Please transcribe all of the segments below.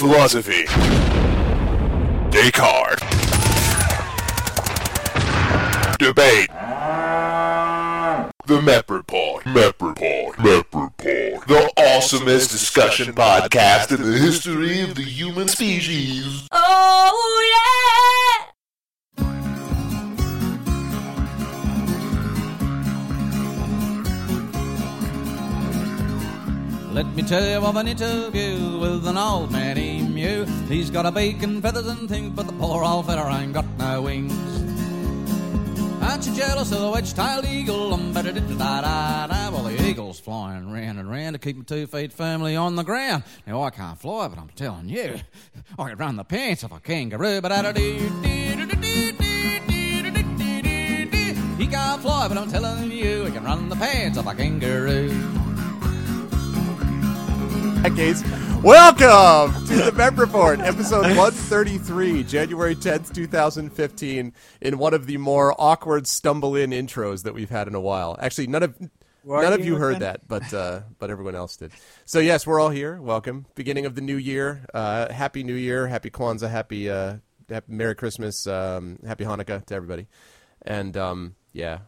Philosophy. Descartes. Debate. The Mep Report. Mep Report. Mep Report. The awesomest discussion podcast in the history of the human species. Oh yeah! Let me tell you of an interview with an old man emu. He's got a beak and feathers and things, but the poor old feller ain't got no wings. Aren't you jealous of the wedge-tailed eagle? Um, I'm. Well, the eagle's flying round and round to keep my two feet firmly on the ground. Now I can't fly, but I'm telling you, I could run the pants of a kangaroo. But. He can't fly, but I'm telling you, he can run the pants of a kangaroo decades. Welcome to the Mep Report, episode 133, January 10th, 2015, in one of the more awkward stumble in intros that we've had in a while. Actually, none of none of you heard that, but uh, but everyone else did. So yes, we're all here. Welcome, beginning of the new year. Uh, happy New Year, Happy Kwanzaa, Happy, uh, happy Merry Christmas, um, Happy Hanukkah to everybody. And um, yeah,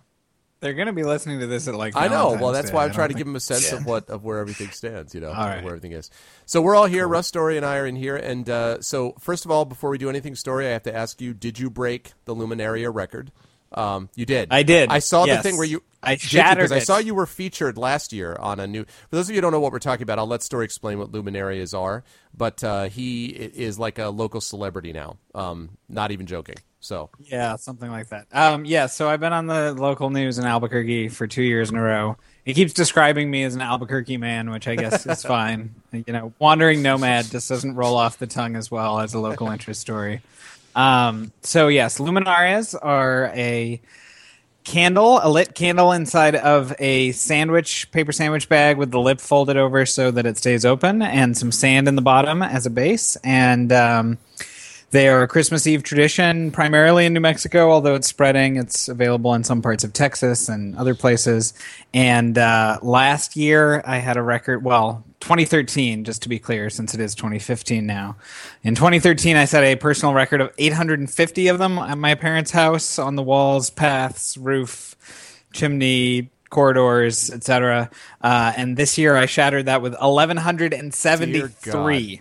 They're gonna be listening to this at like. I know. Well, that's Day. why I I'm trying to give them a sense of what of where everything stands. You know, All right. where everything is. So we're all here. Russ Story and I are in here. And uh, so first of all, before we do anything, Story, I have to ask you: Did you break the Luminaria record? Um, you did. I did, I saw yes. the thing where you. I did you? shattered I saw you were featured last year on a new. For those of you who don't know what we're talking about, I'll let Story explain what Luminarias are. But uh, he is like a local celebrity now. Um, not even joking. So Yeah, something like that. Um, yeah. So I've been on the local news in Albuquerque for two years in a row. He keeps describing me as an Albuquerque man, which I guess is fine. You know, wandering nomad just doesn't roll off the tongue as well as a local interest story. Um, so yes, luminarias are a candle, a lit candle inside of a sandwich, paper sandwich bag with the lip folded over so that it stays open, and some sand in the bottom as a base. And um, they are a Christmas Eve tradition, primarily in New Mexico, although it's spreading. It's available in some parts of Texas and other places. And uh, last year, I had a record. Well, 2013, just to be clear, since it is 2015 now. In 2013, I set a personal record of 850 of them at my parents' house on the walls, paths, roof, chimney, corridors, etc. Uh, and this year, I shattered that with 1173.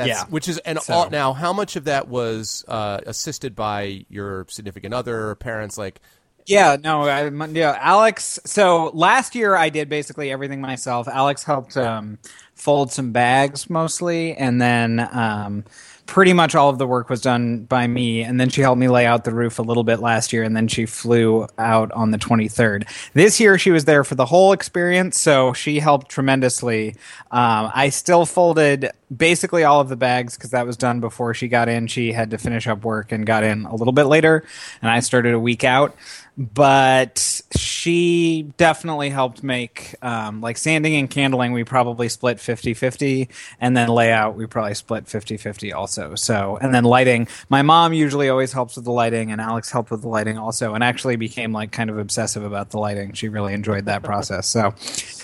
That's, Yeah. which is and So- all, now how much of that was uh, assisted by your significant other, parents? Like, Yeah, no, I, yeah, Alex. So last year I did basically everything myself. Alex helped um, fold some bags mostly, and then um, pretty much all of the work was done by me. And then she helped me lay out the roof a little bit last year, and then she flew out on the 23rd. This year she was there for the whole experience, so she helped tremendously. Um, I still folded basically all of the bags because that was done before she got in. She had to finish up work and got in a little bit later, and I started a week out but she definitely helped make um, like sanding and candling we probably split 50-50 and then layout we probably split 50-50 also. So and then lighting. My mom usually always helps with the lighting and alex helped with the lighting also and actually became like kind of obsessive about the lighting. She really enjoyed that process. So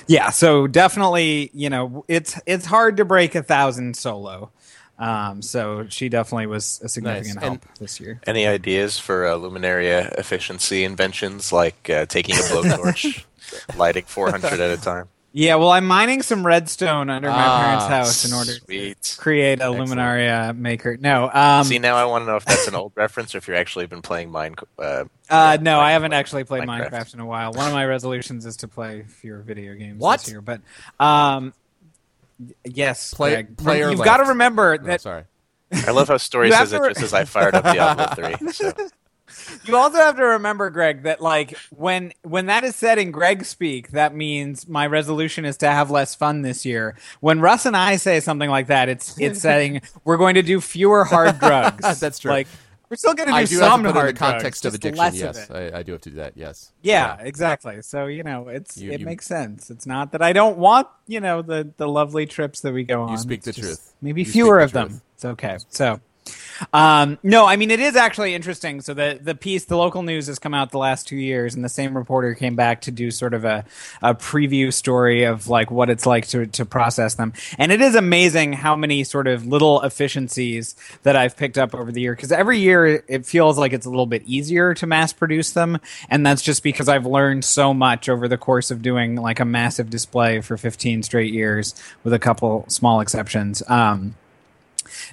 yeah so definitely you know it's it's hard to break a thousand solo um, so she definitely was a significant Nice. help And- this year Any ideas for uh, Luminaria efficiency inventions like uh, taking a blowtorch, lighting 400 at a time? Yeah, well, I'm mining some redstone under my Ah, parents' house in order to create a Excellent. Luminaria maker. No, um, See, now I want to know if that's an old reference or if you've actually been playing Mine. Uh, uh, no, I haven't actually played Minecraft. Minecraft. in a while. One of my resolutions is to play fewer video games What? this year. But um, y- yes, Play- Greg. player You've left. got to remember no, that sorry. I love how Story says it to- just as I fired up Diablo 3. So. you also have to remember, Greg, that like when when that is said in Greg speak, that means my resolution is to have less fun this year. When Russ and I say something like that, it's it's saying we're going to do fewer hard drugs. That's true. Like we're still going to do I do have some to put in the context drugs, of addiction. Yes, of. I, I do have to do that. Yes. Yeah, exactly. So you know, it's You- it you- makes sense. It's not that I don't want you know the the lovely trips that we go on. You speak It's the truth. Maybe You fewer the of them. It's okay. So, Um, no, I mean it is actually interesting. So the the piece, the local news has come out the last two years, and the same reporter came back to do sort of a, a preview story of like what it's like to to process them. And it is amazing how many sort of little efficiencies that I've picked up over the year. Because every year it feels like it's a little bit easier to mass produce them, and that's just because I've learned so much over the course of doing like a massive display for 15 straight years, with a couple small exceptions. Um,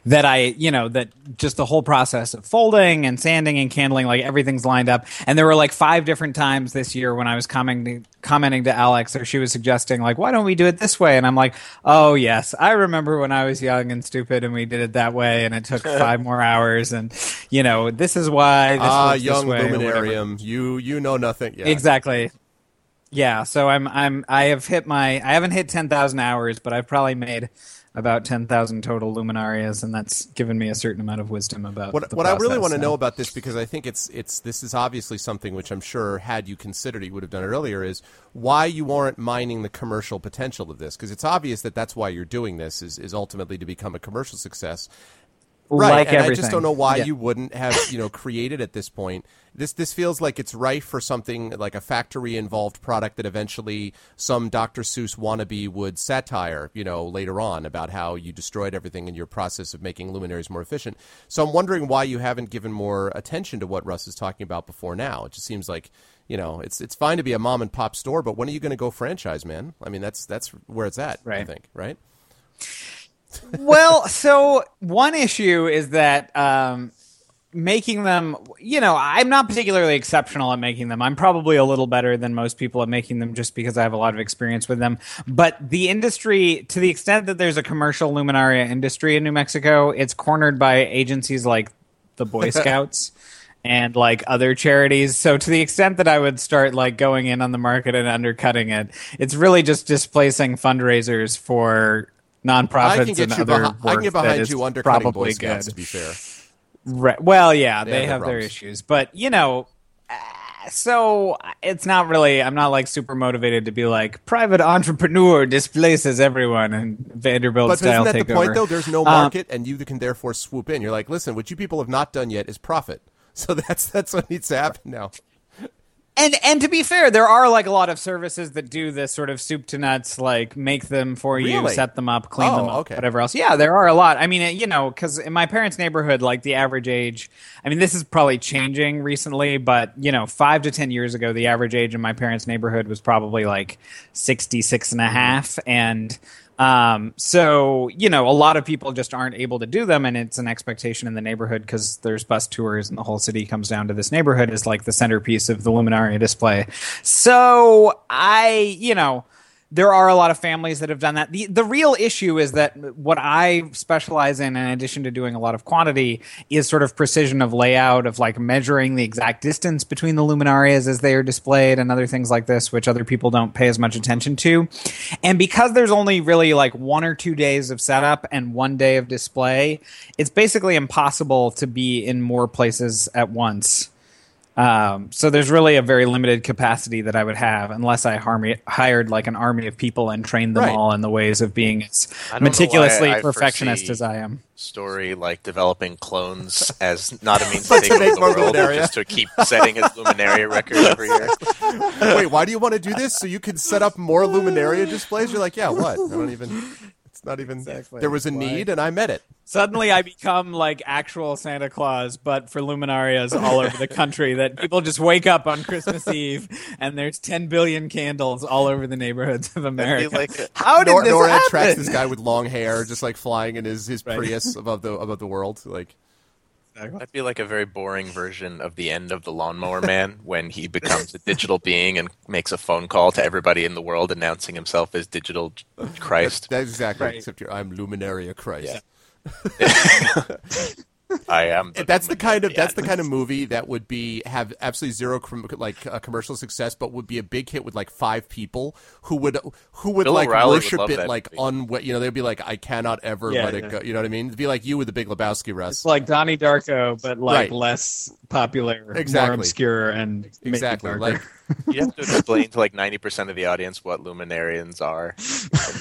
that I, you know, that just the whole process of folding and sanding and candling, like everything's lined up. And there were like five different times this year when I was commenting commenting to Alex, or she was suggesting like, why don't we do it this way? And I'm like, oh yes, I remember when I was young and stupid and we did it that way, and it took five more hours. And you know, this is why. This Ah, this young luminarium, you you know nothing. Yeah. Exactly. Yeah, so I'm I'm I have hit my I haven't hit ten thousand hours, but I've probably made about ten thousand total luminarias, and that's given me a certain amount of wisdom about What, what I really want to so. know about this because I think it's it's this is obviously something which I'm sure had you considered you would have done it earlier is why you aren't mining the commercial potential of this because it's obvious that that's why you're doing this is, is ultimately to become a commercial success. Right, Like and I just don't know why Yeah. you wouldn't have you know created at this point. This this feels like it's rife for something like a factory involved product that eventually some Dr. Seuss wannabe would satire you know later on about how you destroyed everything in your process of making luminaries more efficient. So I'm wondering why you haven't given more attention to what Russ is talking about before now. It just seems like you know it's it's fine to be a mom and pop store, but when are you going to go franchise, man? I mean that's that's where it's at. I think right. Well, so one issue is that um, making them, you know, I'm not particularly exceptional at making them. I'm probably a little better than most people at making them just because I have a lot of experience with them. But the industry, to the extent that there's a commercial luminaria industry in New Mexico, it's cornered by agencies like the Boy Scouts. And like other charities, so to the extent that I would start like going in on the market and undercutting it, it's really just displacing fundraisers for nonprofits I can get and you other behind, I can get behind you undercutting Boy probably Scouts. good. To be fair. Right. Well, yeah, they, have have their issues, but you know, uh, so it's not really. I'm not like super motivated to be like private entrepreneur displaces everyone and Vanderbilt But style isn't that the point, though? There's no Um, market, and you can therefore swoop in. You're like, listen, what you people have not done yet is profit. So that's that's what needs to happen now. And and to be fair, there are like a lot of services that do this sort of soup to nuts, like make them for you, Really? set them up, clean Oh, them up, okay. whatever else. Yeah, there are a lot. I mean, you know, because in my parents' neighborhood, like the average age, I mean, this is probably changing recently, but you know, five to ten years ago, the average age in my parents' neighborhood was probably like 66 and a Mm-hmm. half, and um, so you know, a lot of people just aren't able to do them, and it's an expectation in the neighborhood because there's bus tours, and the whole city comes down to this neighborhood as like the centerpiece of the Luminaria display. So I, you know. There are a lot of families that have done that. The the real issue is that what I specialize in, in addition to doing a lot of quantity, is sort of precision of layout, of like measuring the exact distance between the luminarias as they are displayed, and other things like this, which other people don't pay as much attention to. And because there's only really like one or two days of setup and one day of display, it's basically impossible to be in more places at once. Um, so there's really a very limited capacity that I would have unless I harm- hired like an army of people and trained them Right. all in the ways of being as I don't know meticulously why I perfectionist as I am. Story like developing clones as not a means But to to take over the world, Luminaria. just to keep setting his Luminaria record every year. Wait, why do you want to do this? So you can set up more Luminaria displays? You're like, yeah, what? I don't even. It's not even. Exactly. There was a Why? need, and I met it. Suddenly I become like actual Santa Claus, but for luminarias all over the country that people just wake up on Christmas Eve and there's 10 billion candles all over the neighborhoods of America. like a- How did Nor- this NORAD happen? tracks this guy with long hair, just like flying in his, his Prius above the above the world. Like, That'd be like a very boring version of the end of the Lawnmower Man when he becomes a digital being and makes a phone call to everybody in the world announcing himself as digital Christ. that's exactly. Right. Except you're, I'm Luminaria Christ. I am. that's the kind of that's the kind of movie that would be have absolutely zero com- like uh, commercial success, but would be a big hit with like five people who would who would Bill like O'Reilly worship love it like on un you know they'd be like I cannot ever Yeah, let it go. You know what I mean? It'd be like you with the Big Lebowski, Russ. It's like Donnie Darko, but like Right. less popular, Exactly. more obscure, and make it exactly. Like You have to explain to like ninety percent of the audience what Luminarians are.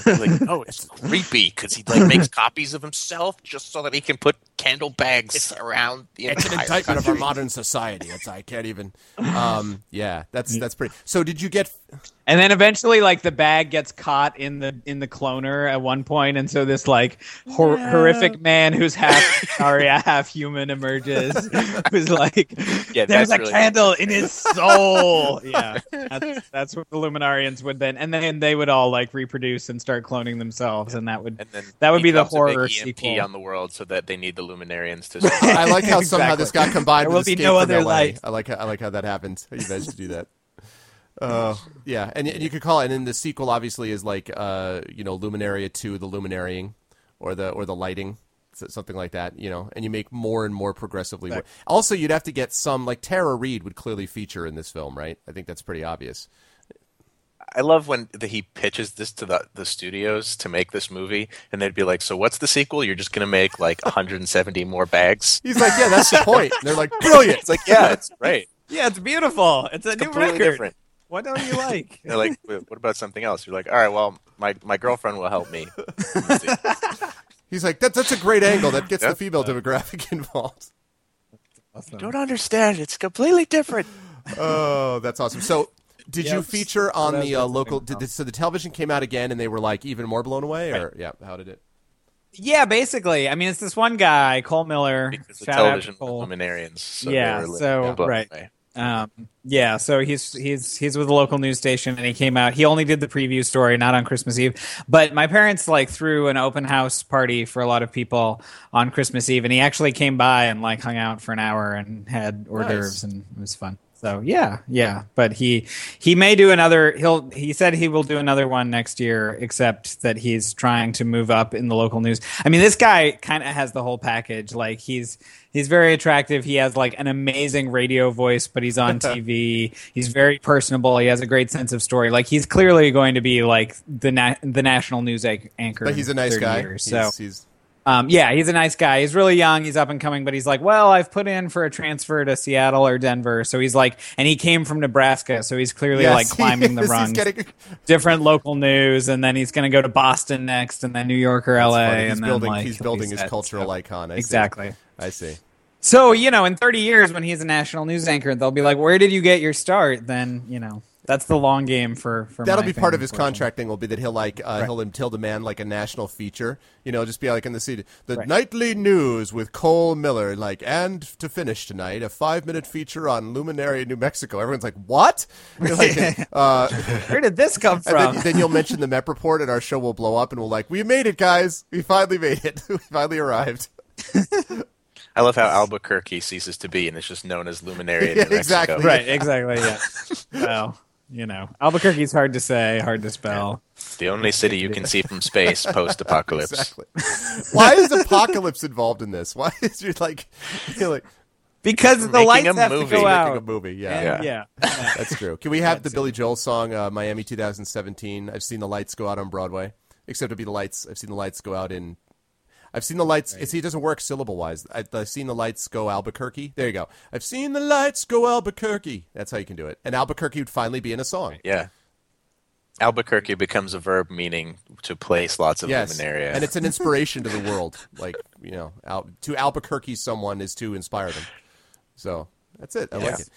Like, oh, it's creepy because he like makes copies of himself just so that he can put candle bags around the It's an entire indictment of our modern society. It's I can't even. Um, yeah, that's that's pretty. So did you get? And then eventually, like the bag gets caught in the in the cloner at one point, and so this like hor- horrific man who's half Arya, half human emerges, who's like, Yeah, "There's a really- candle in his soul." yeah, that's, that's what the Luminarians would then, and then they would all like reproduce and start cloning themselves, and that would And then that would be the drops a horror EMP sequel. on the world, so that they need the Luminarians to. I like how somehow this got combined There will with be Escape no other LA. light. I like how, I like how that happened. How you managed to do that. Uh, yeah, and, and you could call it. And then the sequel obviously is like uh, you know Luminaria two, the Luminarying, or the or the lighting, something like that. You know, and you make more and more progressively. wor- Also, you'd have to get some like Tara Reid would clearly feature in this film, right? I think that's pretty obvious. I love when the, he pitches this to the, the studios to make this movie, and they'd be like, "So what's the sequel? You're just gonna make like 170 more bags?" He's like, yeah, that's the point. And they're like, brilliant. It's like, yeah, it's great. Yeah, it's beautiful. It's a new Completely record. different. What don't you like? They're like, "What about something else?" You're like, "All right, well, my my girlfriend will help me." He's like, that, that's a great angle. That gets the female demographic involved. Don't understand. It's completely different. Oh, that's awesome. So, did you feature on that's the uh, local? Did the, so the television came out again, and they were like even more blown away, or yeah? How did it? Yeah, basically. I mean, it's this one guy, Cole Miller. Because the Shout out television to Cole. luminarians. So Yeah, so- right. away. Um, yeah, so he's he's he's with a local news station, and he came out. He only did the preview story, not on Christmas Eve. But my parents like threw an open house party for a lot of people on Christmas Eve, and he actually came by and like hung out for an hour and had hors d'oeuvres, and it was fun. So yeah, yeah. But he he may do another. He'll he said he will do another one next year, except that he's trying to move up in the local news. I mean, this guy kind of has the whole package. Like he's he's very attractive. He has like an amazing radio voice, but he's on TV. he's very personable. He has a great sense of story. Like he's clearly going to be like the na- the national news anchor. But he's a nice guy. Years. He's, So he's um, yeah, he's a nice guy. He's really young. He's up and coming, but he's like, well, I've put in for a transfer to Seattle or Denver. So he's like, and he came from Nebraska, so he's clearly yes, like climbing the he is. He's rungs. getting- Different local news, and then he's going to go to Boston next, and then New York or LA, funny. He's and then building. like he's building his cultural icon. I see. Exactly. I see. So you know, in 30 years, when he's a national news anchor, they'll be like, "Where did you get your start?" Then you know, that's the long game for for. That'll my be part of his unfortunately. contract thing. Will be that he'll like uh, he'll he'll demand like a national feature. You know, just be like in the city, the Right. nightly news with Cole Miller. Like, and to finish tonight, a five minute feature on Luminary, New Mexico. Everyone's like, what? Like, uh, Where did this come And from? then, then you'll mention the Mep report, and our show will blow up, and we'll like, we made it, guys. We finally made it. we finally arrived. I love how Albuquerque ceases to be, and it's just known as Luminary in Yeah, New Mexico. exactly. right, exactly. Yeah. well, you know, Albuquerque's hard to say, hard to spell. The only city you can see from space post-apocalypse. Exactly. Why is apocalypse involved in this? Why is you like, you're like Because the lights a have movie. to go Making out. making a movie? Yeah, And- Yeah. yeah. yeah. that's true. Can we have the Billy Joel song uh, "Miami 2017"? I've seen the lights go out on Broadway, except to be the lights. I've seen the lights go out in. I've seen the lights. See, it doesn't work syllable wise. I've seen the lights go Albuquerque. There you go. I've seen the lights go Albuquerque. That's how you can do it. And Albuquerque would finally be in a song. Yeah. Albuquerque becomes a verb meaning to place lots of Yes, luminaria. and it's an inspiration to the world. Like you know, Al- to Albuquerque, someone is to inspire them. So that's it. I like it.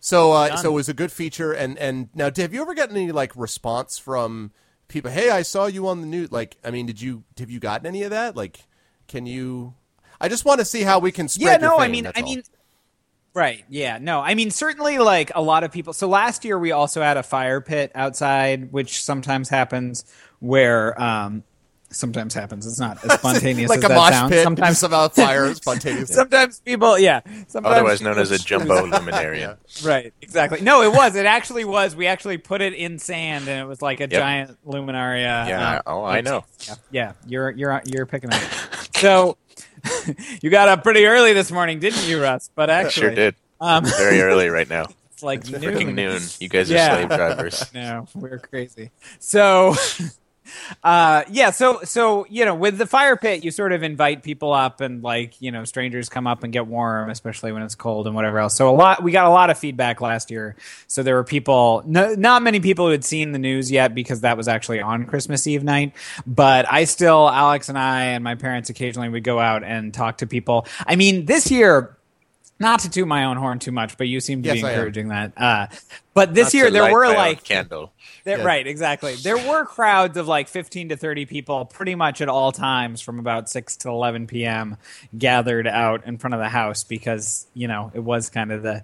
So, uh, so it was a good feature. And and now, Dave, have you ever gotten any like response from people? Hey, I saw you on the news. Like, I mean, did you have you gotten any of that? Like, can you? I just want to see how we can spread. yeah your no i mean i all. mean right yeah no i mean certainly like a lot of people so last year we also had a fire pit outside which sometimes happens where um sometimes happens it's not as spontaneous like as a that mosh sounds pit, sometimes just about fire spontaneously. sometimes people yeah sometimes otherwise known as a jumbo luminaria. right exactly no it was it actually was we actually put it in sand and it was like a giant luminaria Yeah, um, oh, I know. yeah, yeah, you're you're you're picking up. So you got up pretty early this morning, didn't you, Russ? But actually, Sure did. Um, Very early right now. it's like Freaking noon. noon. You guys are Yeah. slave drivers. No, we're crazy. So, uh, yeah. So, so you know, with the fire pit, you sort of invite people up, and like you know, strangers come up and get warm, especially when it's cold and whatever else. So a lot, we got a lot of feedback last year. So there were people, no, not many people who had seen the news yet because that was actually on Christmas Eve night. But I still, Alex and I and my parents occasionally would go out and talk to people. I mean, this year not to toot my own horn too much, but you seem to Yes, be encouraging that. Uh, but this Not year there light were like candle. there, Yeah. right, exactly. There were crowds of like 15 to 30 people pretty much at all times from about 6 to 11 p.m. gathered out in front of the house because, you know, it was kind of the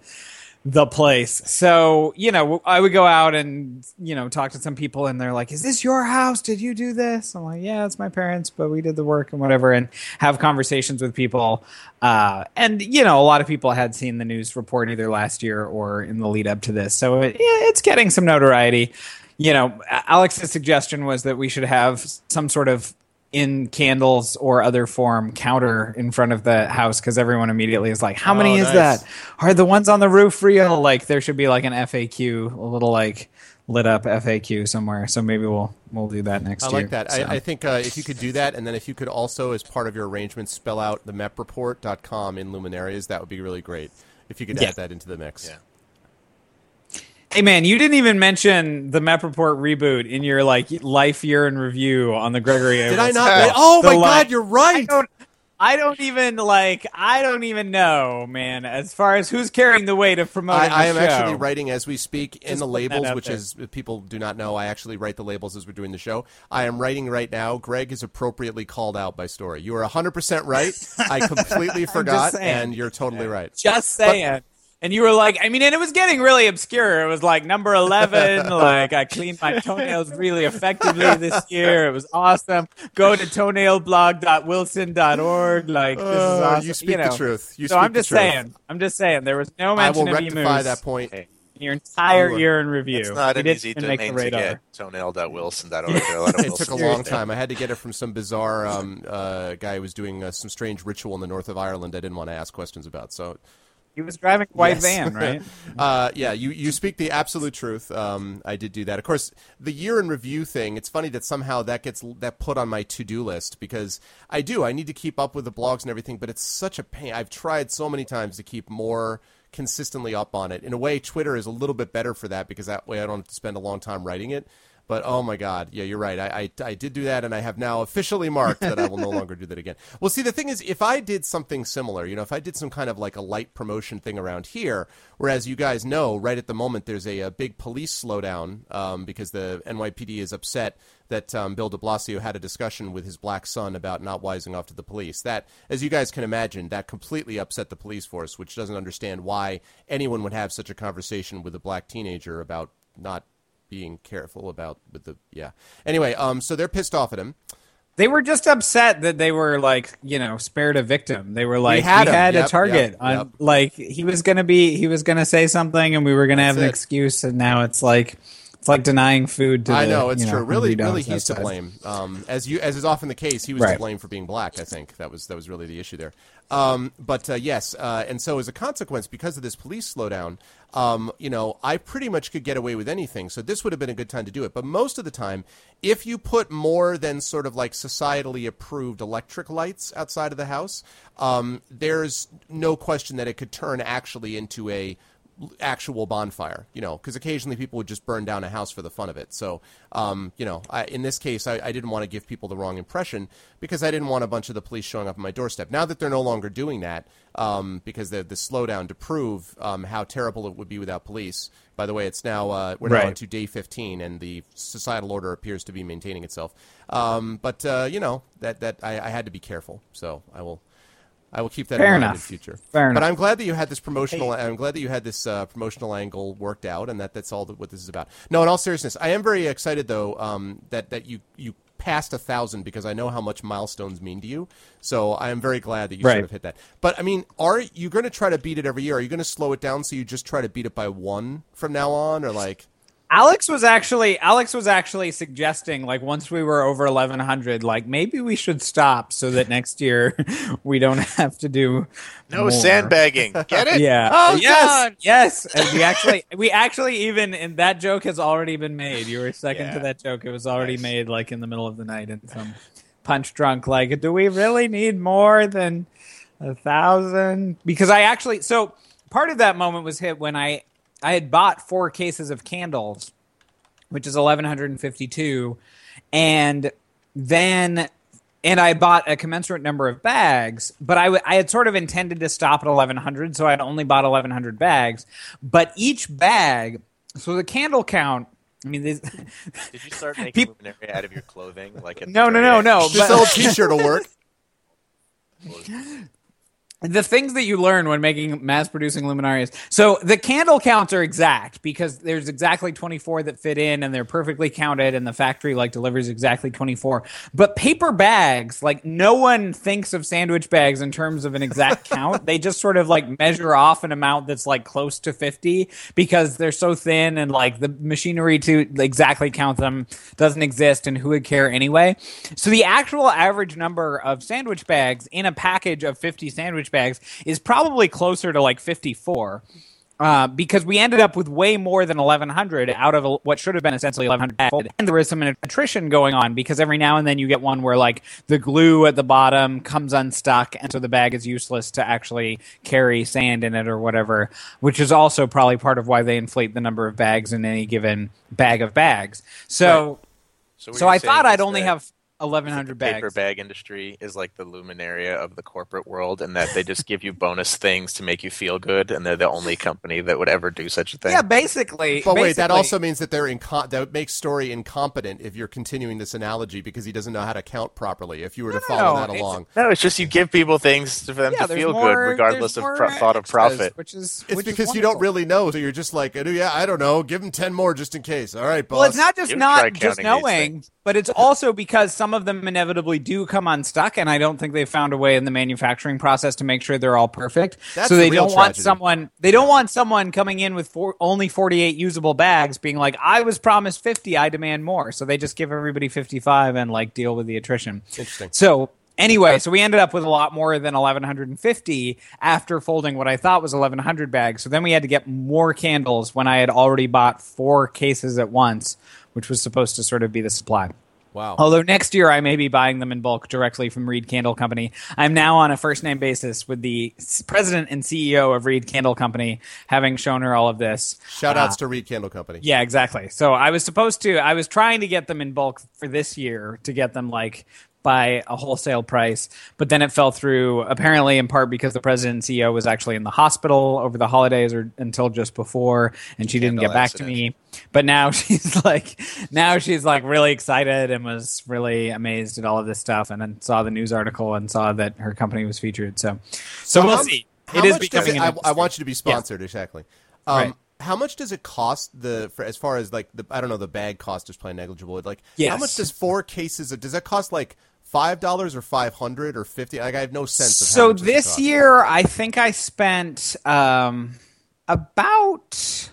the place. So, you know, I would go out and, you know, talk to some people and they're like, "Is this your house? Did you do this?" I'm like, "Yeah, it's my parents, but we did the work and whatever." And have conversations with people. Uh, and you know, a lot of people had seen the news report either last year or in the lead up to this. So it, it's getting some notoriety. You know, Alex's suggestion was that we should have some sort of in candles or other form counter in front of the house because everyone immediately is like, "How many Oh, is nice. that? Are the ones on the roof real?" Like, there should be like an FAQ, a little like lit up FAQ somewhere. So maybe we'll we'll do that next year. I year. like that. So- I, I think uh, if you could do that, and then if you could also, as part of your arrangements, spell out the mepreport.com in Luminarias, that would be really great. If you could Yeah. add that into the mix. Yeah. Hey man, you didn't even mention the Mep Report reboot in your like life year in review on the Gregory. Did I not? oh The my God, you're right. I don't, I don't even like. I don't even know, man. As far as who's carrying the weight of promoting, I, I am show. actually writing as we speak in Just the labels, which there. is people do not know. I actually write the labels as we're doing the show. I am writing right now. Greg is appropriately called out by story. You are 100 percent right. I completely forgot, and you're totally right. Just saying. And you were like, I mean, and it was getting really obscure. It was like number 11. like, I cleaned my toenails really effectively this year. It was awesome. Go to toenailblog.wilson.org. Like, this is Uh, awesome. you speak the know. truth. You so speak I'm the just truth. saying. I'm just saying. There was no I mention will of rectify emus that point. Hey, in your entire You- year in review. It's not You an didn't easy even make the domain to radar. get. Toenail.wilson.org. There are a lot of It took a long time. I had to get it from some bizarre um, uh, guy who was doing uh, some strange ritual in the north of Ireland. I didn't want to ask questions about. So He was driving a white Yes. van, right? Uh, yeah, you, you speak the absolute truth. Um, I did do that. Of course, the year in review thing. It's funny that somehow that gets that put on my to do list because I do. I need to keep up with the blogs and everything, but it's such a pain. I've tried so many times to keep more consistently up on it. In a way, Twitter is a little bit better for that because that way I don't have to spend a long time writing it. But oh my God, yeah, you're right. I, I, I did do that, and I have now officially marked that I will no longer do that again. Well, see, the thing is, if I did something similar, you know, if I did some kind of like a light promotion thing around here, whereas you guys know, right at the moment, there's a, a big police slowdown um, because the NYPD is upset that um, Bill de Blasio had a discussion with his black son about not wising off to the police. That, as you guys can imagine, that completely upset the police force, which doesn't understand why anyone would have such a conversation with a black teenager about not being careful about with the yeah. Anyway, um, so they're pissed off at him. They were just upset that they were like, you know, spared a victim. They were like, we had had, him. a target. yep, on, yep. Like he was gonna be, he was gonna say something, and we were gonna have an it. excuse, and now it's like, it's like denying food to. I the, know it's you true. Really, really, dogs he's to blame. Um, as you as is often the case, he was to blame for being black. I think that was that was really the issue there. Um, but uh, yes, uh, and so as a consequence, because of this police slowdown, um, you know, I pretty much could get away with anything. So this would have been a good time to do it. But most of the time, if you put more than sort of like societally approved electric lights outside of the house, um, there's no question that it could turn actually into a actual bonfire, you know, because occasionally people would just burn down a house for the fun of it. So, um, you know, I, in this case, I, I didn't want to give people the wrong impression because I didn't want a bunch of the police showing up on my doorstep. Now that they're no longer doing that, um, because the the slowdown to prove um, how terrible it would be without police. By the way, it's now uh, we're now Right. on to day 15, and the societal order appears to be maintaining itself. Um, but uh, you know that that I, I had to be careful, so I will. I will keep that Fair in mind enough. in future. Fair but enough. I'm glad that you had this promotional. I'm glad that you had this uh, promotional angle worked out, and that that's all that, what this is about. No, in all seriousness, I am very excited though um, that that you you passed a thousand because I know how much milestones mean to you. So I am very glad that you Right. sort of hit that. But I mean, are you going to try to beat it every year? Are you going to slow it down so you just try to beat it by one from now on, or like? Alex was actually Alex was actually suggesting like once we were over 1100 like maybe we should stop so that next year we don't have to do No more. sandbagging. Get it? Yeah. Oh, oh yes. God. Yes. And we actually we actually even and that joke has already been made. You were second Yeah. to that joke. It was already Nice. made like in the middle of the night and some punch drunk like do we really need more than a thousand? Because I actually so part of that moment was hit when I I had bought four cases of candles, which is eleven hundred and fifty two, and then and I bought a commensurate number of bags, but I, w- I had sort of intended to stop at 1100, so I'd only bought 1100 bags. But each bag, so the candle count, I mean, these, Did you start making Peop- luminary out of your clothing? Like at the no, no, no, no. This old T-shirt will work. the things that you learn when making mass producing luminarias. So the candle counts are exact because there's exactly 24 that fit in and they're perfectly counted and the factory like delivers exactly 24. But paper bags, like no one thinks of sandwich bags in terms of an exact count. They just sort of like measure off an amount that's like close to 50 because they're so thin and like the machinery to exactly count them doesn't exist and who would care anyway. So the actual average number of sandwich bags in a package of 50 sandwich bags is probably closer to like 54. Uh, because we ended up with way more than 1100 out of what should have been essentially 1100 and there was some attrition going on because every now and then you get one where like the glue at the bottom comes unstuck and so the bag is useless to actually carry sand in it or whatever which is also probably part of why they inflate the number of bags in any given bag of bags so So, so I thought I'd only that have the 1100 paper bag industry is like the luminaria of the corporate world, and that they just give you bonus things to make you feel good, and they're the only company that would ever do such a thing. yeah basically But wait, that also means that they're incom- that makes Story incompetent if you're continuing this analogy because he doesn't know how to count properly. If you were to follow no, that along, No, it's just you give people things for them yeah, to feel more- good, regardless of pro- thought of profit. which is it's which is because you don't really know. So you're just like, "Oh, yeah, I don't know. Give him ten more just in case. All right, boss. Well, it's not just You not just knowing, but it's also because some of them inevitably do come unstuck, and I don't think they've found a way in the manufacturing process to make sure they're all perfect. That's so they don't want someone they don't want someone coming in with four, only forty eight usable bags, being like, "I was promised fifty, I demand more." So they just give everybody fifty five and like deal with the attrition. Interesting. So anyway, so we ended up with a lot more than 1150 after folding what I thought was 1100 bags. So then we had to get more candles when I had already bought four cases at once, which was supposed to sort of be the supply. Wow. Although next year I may be buying them in bulk directly from Reed Candle Company. I'm now on a first name basis with the president and CEO of Reed Candle Company, having shown her all of this. Shout outs uh, to Reed Candle Company. Yeah, exactly. So I was supposed to, I was trying to get them in bulk for this year to get them like by a wholesale price, but then it fell through apparently in part because the president and CEO was actually in the hospital over the holidays or until just before, and she didn't get back accident. to me. But now she's like, now she's like really excited and was really amazed at all of this stuff, and then saw the news article and saw that her company was featured. So, so we'll how- see. How It is becoming. it- I, I want you to be sponsored exactly. Um, Right. How much does it cost the for as far as like the I don't know the bag cost is probably negligible. Like how much does four cases of, does that cost like five dollars or five hundred or fifty? Like I have no sense. Of how so this year i think i spent um, about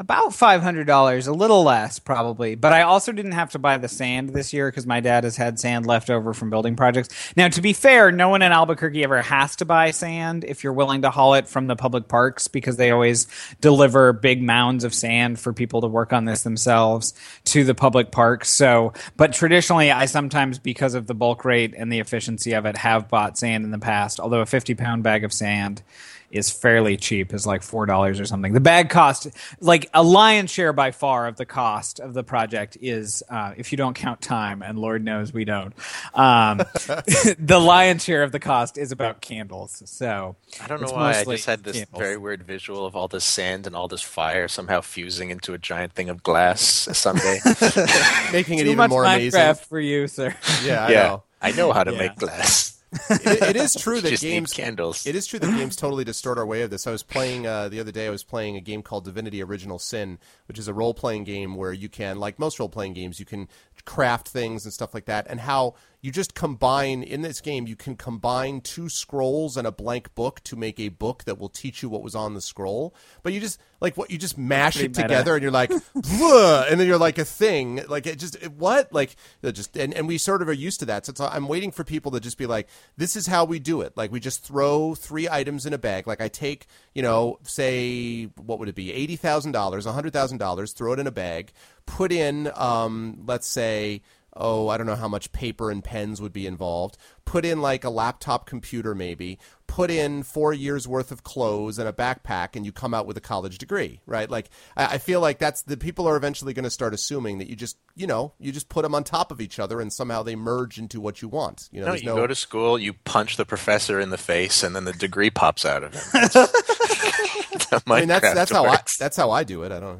about $500 a little less probably. But i also didn't have to buy the sand this year because my dad has had sand left over from building projects. Now to be fair no one in albuquerque ever has to buy sand if you're willing to haul it from the public parks because they always deliver big mounds of sand for people to work on this themselves to the public parks. So but traditionally i sometimes because of the bulk rate and the efficiency of it have bought sand in the past although a 50 pound bag of sand is fairly cheap is like four dollars or something the bag cost like a lion's share by far of the cost of the project is uh, if you don't count time and lord knows we don't um, the lion's share of the cost is about candles so I don't know why. I mostly just had this candles. very weird visual of all this sand and all this fire somehow fusing into a giant thing of glass someday. making it too even much more minecraft amazing. for you sir Yeah, I yeah, know. I know how to Yeah. make glass. It, it is true that games candles. It is true that games totally distort our way of this. I was playing uh, the other day. I was playing a game called Divinity: Original Sin, which is a role-playing game where you can, like most role-playing games, you can craft things and stuff like that, and how you just combine in this game you can combine two scrolls and a blank book to make a book that will teach you what was on the scroll. But you just like what you just mash it meta. together and you're like and then you're like a thing. Like it just it, what? Like it just and, and we sort of are used to that. So it's, i'm waiting for people to just be like this is how we do it. Like we just throw three items in a bag. Like i take you know say what would it be? $80000 a $100000 throw it in a bag put in um, let's say oh, I don't know how much paper and pens would be involved. Put in like a laptop computer, maybe. Put in four years worth of clothes and a backpack, and you come out with a college degree, right? Like, I, I feel like that's the people are eventually going to start assuming that you just, you know, you just put them on top of each other, and somehow they merge into what you want. You know, No, you go to school, you punch the professor in the face, and then the degree pops out of him. I mean, that's that's how I that's how I do it. I don't.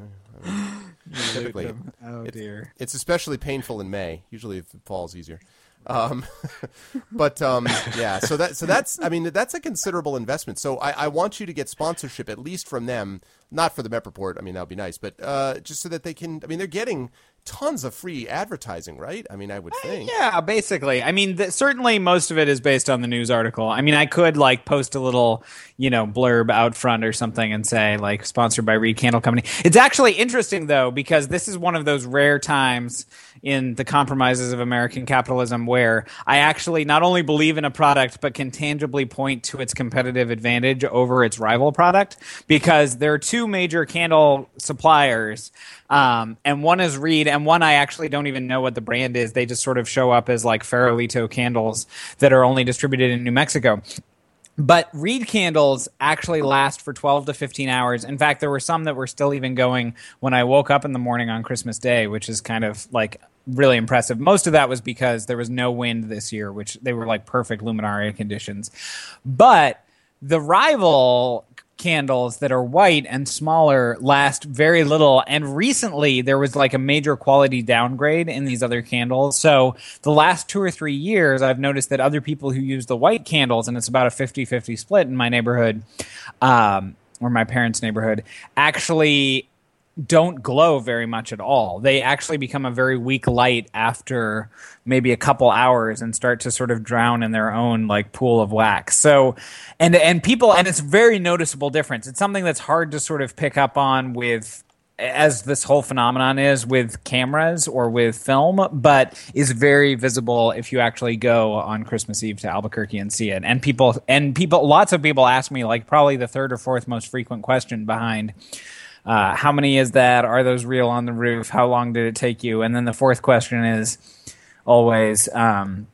Typically, Oh It- dear. It's especially painful in May. Usually, if it falls easier. Um, but um, yeah, so that so that's I mean that's a considerable investment. So I, I want you to get sponsorship at least from them, not for the Mep Report. I mean that would be nice, but uh, just so that they can. I mean they're getting tons of free advertising, right? I mean I would uh, think. Yeah, basically. I mean, th- certainly most of it is based on the news article. I mean, I could like post a little, you know, blurb out front or something and say like sponsored by Reed Candle Company. It's actually interesting though because this is one of those rare times in the compromises of American capitalism where I actually not only believe in a product but can tangibly point to its competitive advantage over its rival product because there are two major candle suppliers um, and one is Reed, and one I actually don't even know what the brand is. They just sort of show up as like Farolito candles that are only distributed in New Mexico. But Reed candles actually last for 12 to 15 hours. In fact, there were some that were still even going when I woke up in the morning on Christmas Day, which is kind of like really impressive. Most of that was because there was no wind this year, which they were like perfect luminaria conditions. But the rival candles that are white and smaller last very little. And recently there was like a major quality downgrade in these other candles. So the last two or three years i've noticed that other people who use the white candles and it's about a 50-50 split in my neighborhood um, or my parents neighborhood actually don't glow very much at all. They actually become a very weak light after maybe a couple hours and start to sort of drown in their own like pool of wax. So and and people and it's very noticeable difference. It's something that's hard to sort of pick up on with as this whole phenomenon is with cameras or with film, but is very visible if you actually go on Christmas Eve to Albuquerque and see it. And people and people lots of people ask me like probably the third or fourth most frequent question behind uh, how many is that? Are those real on the roof? How long did it take you? And then the fourth question is always, um,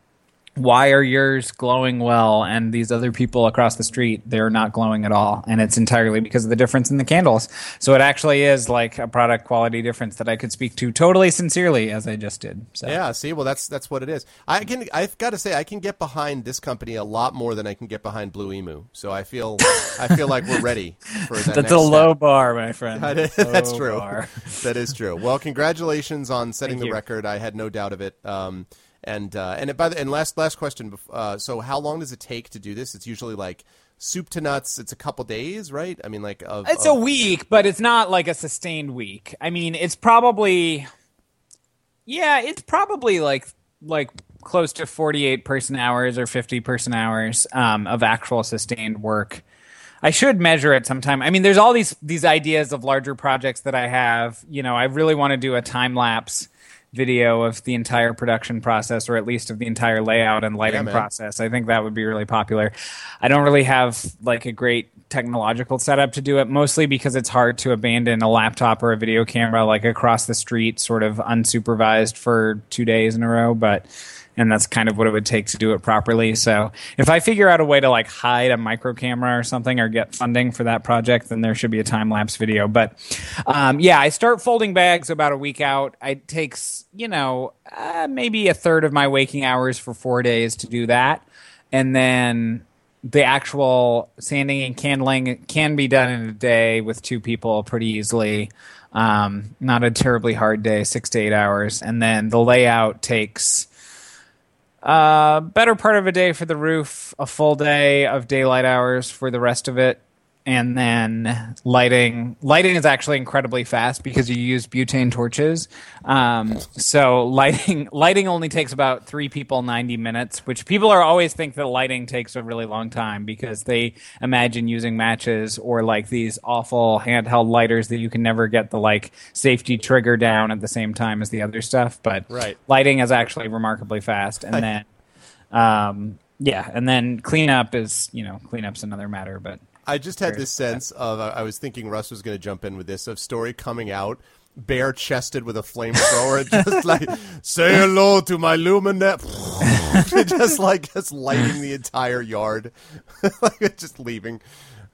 why are yours glowing well and these other people across the street they're not glowing at all and it's entirely because of the difference in the candles so it actually is like a product quality difference that i could speak to totally sincerely as i just did so Yeah, see, well, that's that's what it is. I can, I've got to say, I can get behind this company a lot more than I can get behind Blue Emu. So I feel, I feel like we're ready for that. that's a low step. bar my friend that's Low true. bar. that is true. Well, congratulations on setting Thank the you. record. I had no doubt of it. Um, and uh, and by the and last last question. Uh, so how long does it take to do this? It's usually like soup to nuts. It's a couple days, right? I mean, like of, It's of- a week, but it's not like a sustained week. I mean, it's probably yeah, it's probably like like close to 48 person hours or 50 person hours um, of actual sustained work. I should measure it sometime. I mean, there's all these these ideas of larger projects that I have. You know, I really want to do a time lapse video of the entire production process, or at least of the entire layout and lighting man. process. I think that would be really popular. I don't really have like a great technological setup to do it, mostly because it's hard to abandon a laptop or a video camera like across the street, sort of unsupervised for two days in a row. But and that's kind of what it would take to do it properly. So if I figure out a way to like hide a micro camera or something or get funding for that project, then there should be a time lapse video. But um, yeah, I start folding bags about a week out. It takes you know uh, maybe a third of my waking hours for four days to do that, and then the actual sanding and candling can be done in a day with two people pretty easily. Um, not a terribly hard day, six to eight hours, and then the layout takes uh, better part of a day for the roof, a full day of daylight hours for the rest of it. And then lighting. Lighting is actually incredibly fast because you use butane torches. Um, so lighting lighting only takes about three people ninety minutes, which people are always think that lighting takes a really long time because they imagine using matches or like these awful handheld lighters that you can never get the like safety trigger down at the same time as the other stuff. But Right. lighting is actually remarkably fast, and then. Um, yeah, and then cleanup is you know cleanup's another matter, but I just had this sense of I was thinking Russ was going to jump in with this of story coming out bare chested with a flamethrower, just like say hello to my luminet, just like just lighting the entire yard, like just leaving.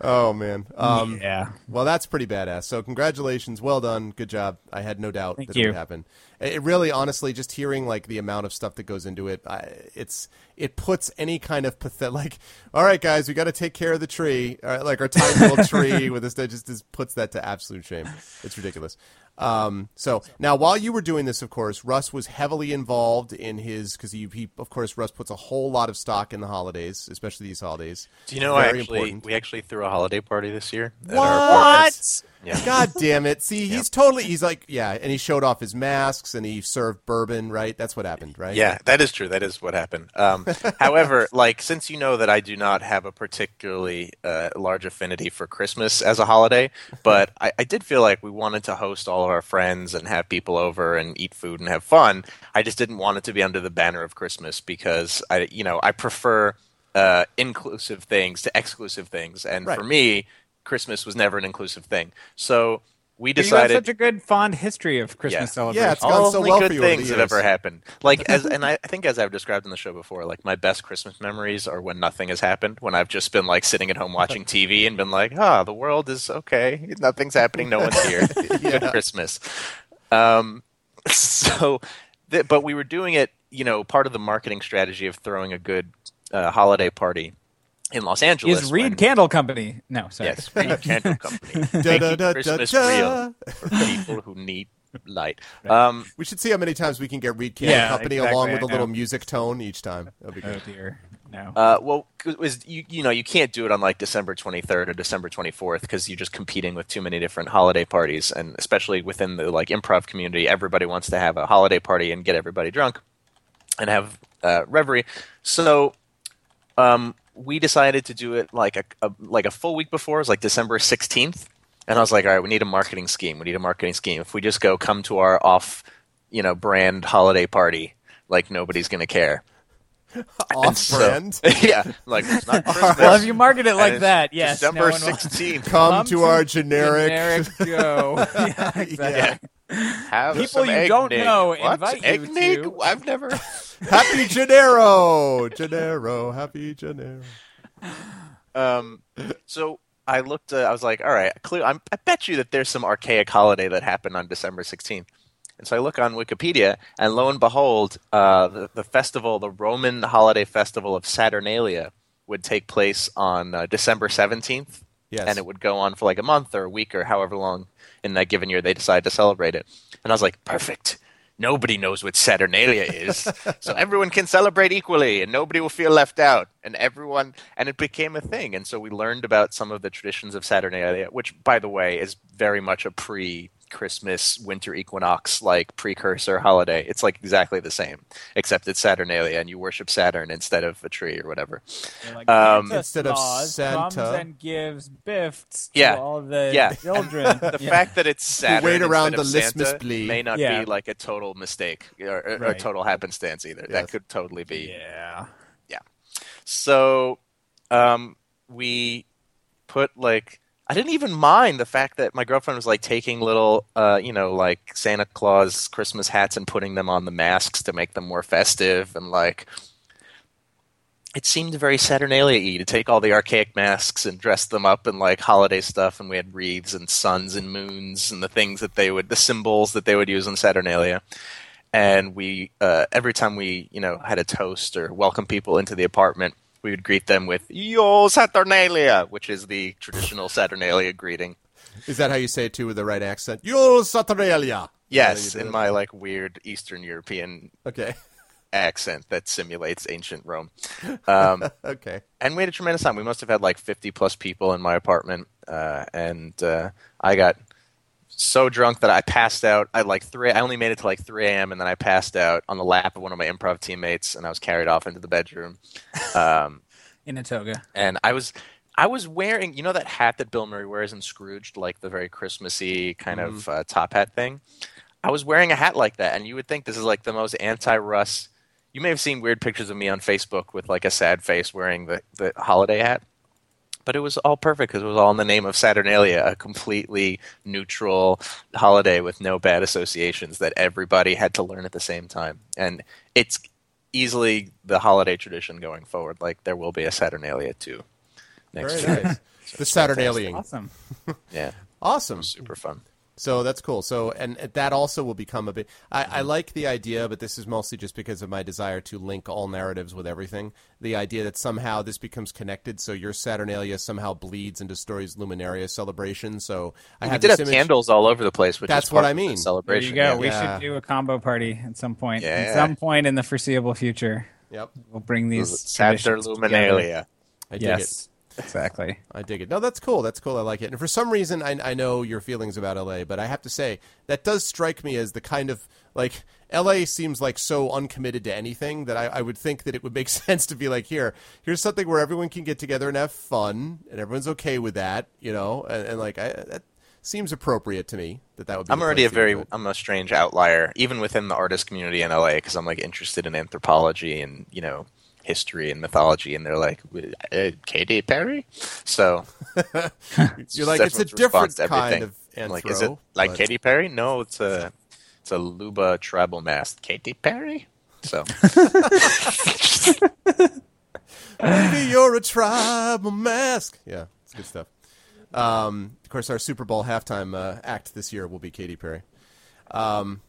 Oh man, um, yeah, Well, that's pretty badass. So, congratulations, well done, good job. I had no doubt Thank that it would happen. It it really, honestly, just hearing like the amount of stuff that goes into it, I, it's it puts any kind of pathetic. Like, all right, guys, we got to take care of the tree, all right, like our tiny little tree with this. That just, just puts that to absolute shame. It's ridiculous. Um, so now, while you were doing this, of course, Russ was heavily involved in his because he, he, of course, Russ puts a whole lot of stock in the holidays, especially these holidays. Do you know I actually important. we actually threw a holiday party this year? at What? Yeah. God damn it! See, he's totally. He's like, yeah, and he showed off his masks and he served bourbon. Right? That's what happened, right? Yeah, that is true. That is what happened. Um, however, like since you know that I do not have a particularly uh, large affinity for Christmas as a holiday, but I, I did feel like we wanted to host all of our friends and have people over and eat food and have fun. I just didn't want it to be under the banner of Christmas because I, you know, I prefer uh, inclusive things to exclusive things, and Right. for me, Christmas was never an inclusive thing. So we you have decided such a good fond history of Christmas Yeah. celebrations. Yeah, it's gone so only well good for you things have ever happened. Like as, and I I think as I've described in the show before, like my best Christmas memories are when nothing has happened. When I've just been like sitting at home watching TV and been like, ah, the world is okay. Nothing's happening. No one's here. Good Christmas. Um, so, th- but we were doing it. You know, part of the marketing strategy of throwing a good uh, holiday party in Los Angeles. is Reed when- Candle Company. No, sorry. Yes, Reed Candle Company. Da, Making da, da, Christmas da. real for people who need light. Um, We should see how many times we can get Reed Candle Yeah, Company exactly, along with I a little music tone each time. That'd be Oh good. dear. No. Uh, well, 'cause it was you, you know you can't do it on like December 23rd or December 24th because you're just competing with too many different holiday parties, and especially within the like improv community, everybody wants to have a holiday party and get everybody drunk and have uh, reverie. So, um, we decided to do it like a, a like a full week before, it was like December 16th, and I was like, all right, we need a marketing scheme. We need a marketing scheme. If we just go come to our off, you know, brand holiday party, like nobody's gonna care. Off So- brand. yeah, like it's not well, if you market it like that, yes. December no one will- sixteenth. Come, to, our generic. generic Joe. yeah, exactly. Have People some you don't egg know. What? invite you nig? to- I've never. Happy Gennaro, Gennaro, Happy Gennaro. Um, so I looked. Uh, I was like, all right, clear. I'm, I bet you that there's some archaic holiday that happened on December 16th. And so I look on Wikipedia, and lo and behold, uh, the, the festival, the Roman holiday festival of Saturnalia, would take place on uh, December 17th. Yes. And it would go on for like a month or a week or however long in that given year they decide to celebrate it. And I was like, perfect. Nobody knows what Saturnalia is. so everyone can celebrate equally and nobody will feel left out. And everyone, and it became a thing. And so we learned about some of the traditions of Saturnalia, which, by the way, is very much a pre Christmas, winter equinox like precursor holiday. It's like exactly the same, except it's Saturnalia and you worship Saturn instead of a tree or whatever. Like, Um, Instead of Claus comes Santa. and gives gifts to Yeah. all the Yeah. children. The Yeah. fact that it's Saturn wait around instead of the Listmas Santa Blee. may not Yeah. be like a total mistake or, or, or Right. total happenstance either. Yes. That could totally be. Yeah. Yeah. So um, we put like I didn't even mind the fact that my girlfriend was like taking little, uh, you know, like Santa Claus Christmas hats and putting them on the masks to make them more festive and like. It seemed very Saturnalia-y to take all the archaic masks and dress them up in like holiday stuff, and we had wreaths and suns and moons and the things that they would, the symbols that they would use in Saturnalia and we uh, every time we you know had a toast or welcome people into the apartment we would greet them with yo saturnalia which is the traditional saturnalia greeting Is that how you say it too with the right accent? Yo, Saturnalia. yes in my like weird eastern european Okay. accent that simulates ancient rome um, Okay. and we had a tremendous time we must have had like 50 plus people in my apartment uh, and uh, I got so drunk that I passed out. I like three. I only made it to like 3 a.m. and then I passed out on the lap of one of my improv teammates, and I was carried off into the bedroom. Um, in a toga. and I was I was wearing you know that hat that Bill Murray wears in Scrooged, like the very Christmassy kind of uh, top hat thing. I was wearing a hat like that, and you would think this is like the most anti-Russ. You may have seen weird pictures of me on Facebook with like a sad face wearing the the holiday hat, but it was all perfect because it was all in the name of Saturnalia, a completely neutral holiday with no bad associations that everybody had to learn at the same time, and it's easily the holiday tradition going forward. Like there will be a Saturnalia too next Very year. nice. the Saturnalia. Awesome. Yeah, Awesome. super fun. So that's cool. So and that also will become a bit. I, I mm-hmm. like the idea, but this is mostly just because of my desire to link all narratives with everything. The idea that somehow this becomes connected. So your Saturnalia somehow bleeds into Story's Luminaria celebration. So I we have did have image- candles all over the place, which That's is what I mean. the mean. There you go. yeah. We Yeah. should do a combo party at some point. At Yeah. some point in the foreseeable future, Yep, we'll bring these Saturnalia traditions together. Luminalia. I dig it. Yes, exactly. I dig it. No, that's cool. That's cool. I like it. And for some reason, I, I know your feelings about LA, but I have to say that does strike me as the kind of like LA seems like so uncommitted to anything that I, I would think that it would make sense to be like here, here's something where everyone can get together and have fun, and everyone's okay with that, you know, and, and like I, that seems appropriate to me that that would be. I'm already a very. I'm a strange outlier, even within the artist community in LA, because I'm like interested in anthropology and you know history and mythology, and they're like uh, Katy Perry, so You're like it's a different kind of anthro. Like, is it like but- Katy Perry? No, it's a it's a Luba tribal mask. Katy Perry. So Maybe you're a tribal mask. Yeah, it's good stuff. Um, of course, our Super Bowl halftime uh, act this year will be Katy Perry. Um,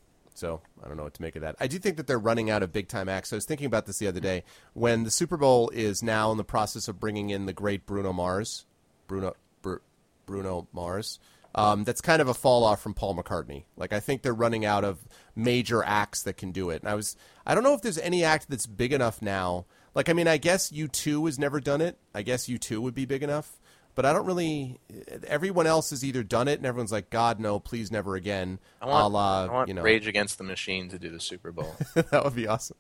so I don't know what to make of that. I do think that they're running out of big time acts. I was thinking about this the other day. When the Super Bowl is now in the process of bringing in the great Bruno Mars, Bruno Br- Bruno Mars. Um, that's kind of a fall off from Paul McCartney. Like I think they're running out of major acts that can do it. And I was I don't know if there's any act that's big enough now. Like I mean, I guess U two has never done it. I guess U two would be big enough. But I don't really. Everyone else has either done it, and everyone's like, "God, no, please, never again." I want, a la, I want you know, Rage Against the Machine to do the Super Bowl. that would be awesome.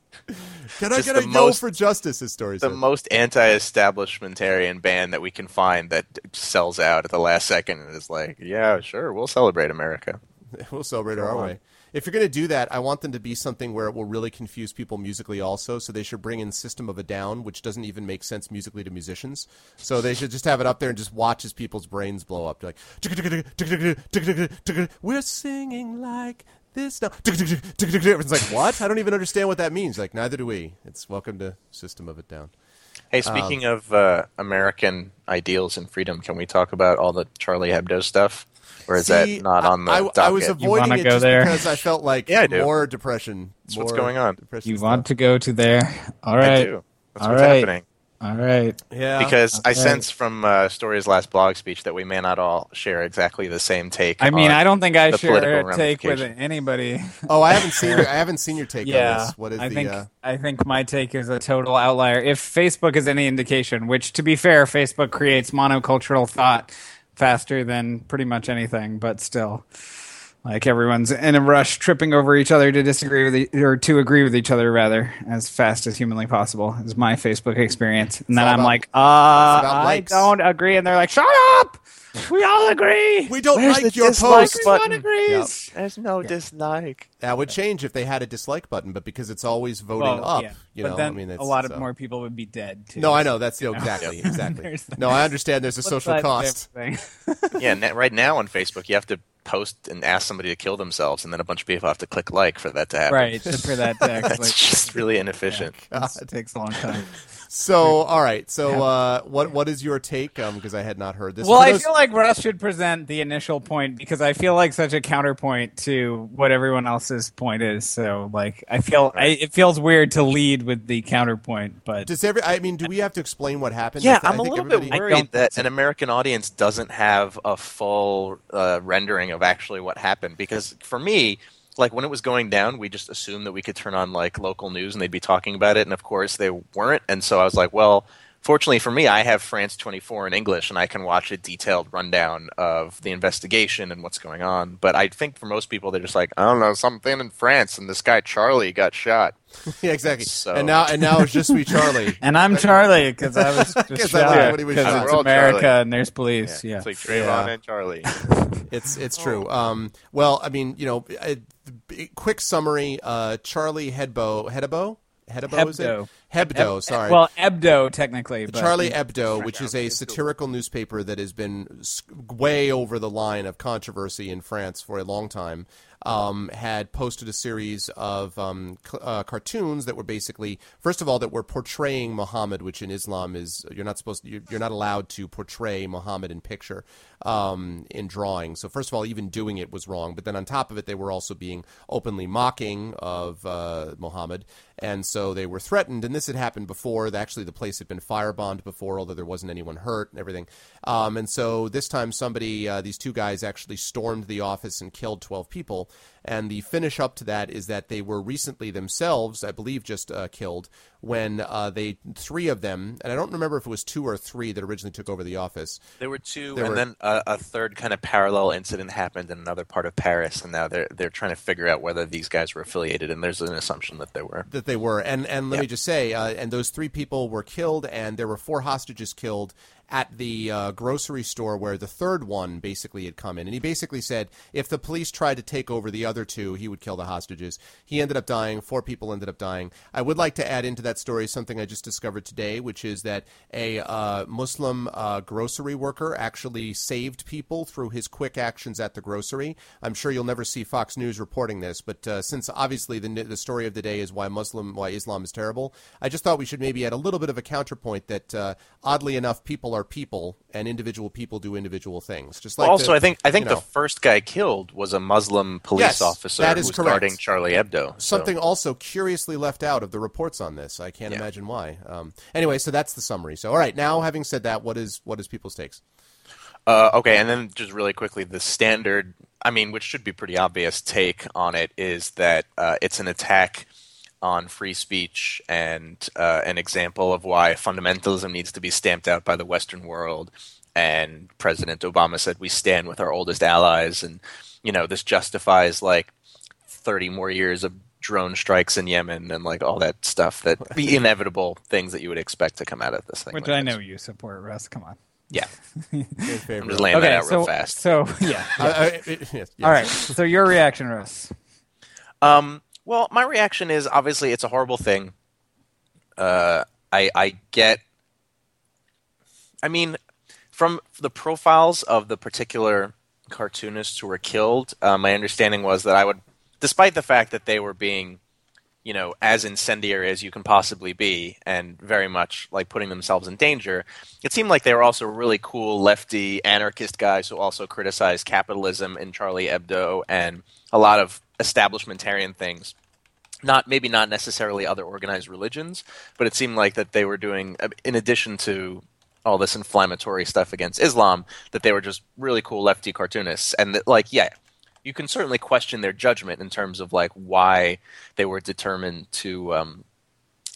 Can I get a most- for justice? His story the most anti-establishmentarian band that we can find that sells out at the last second and is like, yeah, sure, we'll celebrate America. we'll celebrate it our way. If you're going to do that, I want them to be something where it will really confuse people musically also. So they should bring in System of a Down, which doesn't even make sense musically to musicians. So they should just have it up there and just watch as people's brains blow up. They're like, we're singing like this now. Everyone's like, what? I don't even understand what that means. Like, neither do we. It's welcome to System of a Down. Hey, speaking of uh, American ideals and freedom, can we talk about all the Charlie Hebdo stuff? Or is See, that not on the I, I, I was avoiding it go just there? because I felt like Yeah, I do. more depression. That's what's going on. depression You stuff. want to go to there? All right. I do. That's All what's right. happening. All right. Yeah. Because I Okay. sense from uh, Story's last blog speech that we may not all share exactly the same take. I mean, on I don't think I the share a take with anybody. Oh, I haven't seen your, I haven't seen your take on Yeah, this. What is I the? think uh, I think my take is a total outlier. If Facebook is any indication, which to be fair, Facebook creates monocultural thought faster than pretty much anything, but still, like everyone's in a rush, tripping over each other to disagree with e- or to agree with each other rather as fast as humanly possible is my Facebook experience. And then I'm about- like, uh, I don't agree, and they're like, shut up. We all agree. we don't Where's like the your dislike post. button? Everyone agrees. There's no dislike. That would change if they had a dislike button, but because it's always voting Well, up, yeah. you but know, then I mean, it's, a lot of so- more people would be dead too. No, I know that's no, exactly, exactly. No, I understand. There's a social cost. Yeah, right now on Facebook, you have to post and ask somebody to kill themselves, and then a bunch of people have to click like for that to happen. right just for that text That's like just really inefficient. it takes a long time So, all right. So, uh, what what is your take? Um, because I had not heard this. well For i feel like russ should present the initial point because i feel like such a counterpoint to what everyone else's point is so like i feel I, it feels weird to lead with the counterpoint but does every? I mean, do we have to explain what happened? Yeah, I th- I I'm a think little bit worried that an American audience doesn't have a full uh, rendering of actually what happened. Because for me, like when it was going down, we just assumed that we could turn on like local news and they'd be talking about it, and of course they weren't. And so I was like, well, fortunately for me, I have France 24 in English, and I can watch a detailed rundown of the investigation and what's going on. But I think for most people, they're just like, I don't know, something in France, and this guy Charlie got shot. yeah, exactly. So- And now, and now it's just me, Charlie. And I'm Charlie because I was just 'Cause I like shot he was because shot. it's America Charlie. and there's police. Yeah. It's like Trayvon Yeah. and Charlie. It's it's true. Um, well, I mean, you know, a, a quick summary. Uh, Charlie Hebdo, Hebdo, Hebdo, is it? Hebdo. Eb- sorry. Well, Ebdo technically. But Charlie Hebdo, which is a satirical newspaper that has been way over the line of controversy in France for a long time, um, had posted a series of um, uh, cartoons that were basically, first of all, that were portraying Muhammad, which in Islam is you're not supposed to, you're you're not allowed to portray Muhammad in picture um, in drawing. So first of all, even doing it was wrong. But then on top of it, they were also being openly mocking of uh, Muhammad, and so they were threatened. And this had happened before. Actually, the place had been firebombed before, although there wasn't anyone hurt and everything. Um, and so this time, somebody, uh, these two guys, actually stormed the office and killed twelve people. And the finish up to that is that they were recently themselves, I believe, just uh, killed when uh, they three of them, and I don't remember if it was two or three that originally took over the office. There were two, There and were- then a, a third kind of parallel incident happened in another part of Paris, and now they're they're trying to figure out whether these guys were affiliated, and there's an assumption that they were. that they were. And and let Yeah. me just say, uh, and those three people were killed, and there were four hostages killed at the uh, grocery store where the third one basically had come in. And he basically said if the police tried to take over the other two, he would kill the hostages. He ended up dying. Four people ended up dying. I would like to add into that story something I just discovered today, which is that a uh, Muslim uh, grocery worker actually saved people through his quick actions at the grocery. I'm sure you'll never see Fox News reporting this, but uh, since obviously the the story of the day is why Muslim, why Islam is terrible, I just thought we should maybe add a little bit of a counterpoint that uh, oddly enough, people are people, and individual people do individual things. Just like also, the- I think I think you know, the first guy killed was a Muslim police Yes, officer that is who was correct. guarding Charlie Hebdo. so- something also curiously left out of the reports on this. I can't Yeah. imagine why. Um, anyway, so that's the summary. So all right, now having said that, what is what is people's takes? Uh, okay, and then just really quickly, the standard, I mean, which should be pretty obvious take on it is that uh, it's an attack on free speech and uh, an example of why fundamentalism needs to be stamped out by the Western world. And President Obama said, We stand with our oldest allies. And, you know, this justifies like 30 more years of drone strikes in Yemen and like all that stuff that the inevitable things that you would expect to come out of this thing. which like I this. know you support, Russ. Come on. Yeah. I'm just of- laying that Okay, out so real fast. so yeah. Uh, uh, it- it- yes, All right. So your reaction, Russ? Um, well, my reaction is obviously it's a horrible thing. Uh, I I get. I mean, from the profiles of the particular cartoonists who were killed, uh, my understanding was that I would, despite the fact that they were being, you know, as incendiary as you can possibly be, and very much like putting themselves in danger, it seemed like they were also really cool lefty anarchist guys who also criticized capitalism in Charlie Hebdo and a lot of establishmentarian things not maybe not necessarily other organized religions, but it seemed like that they were doing, uh, in addition to all this inflammatory stuff against Islam, that they were just really cool lefty cartoonists, and that, like, yeah, you can certainly question their judgment in terms of like why they were determined to um,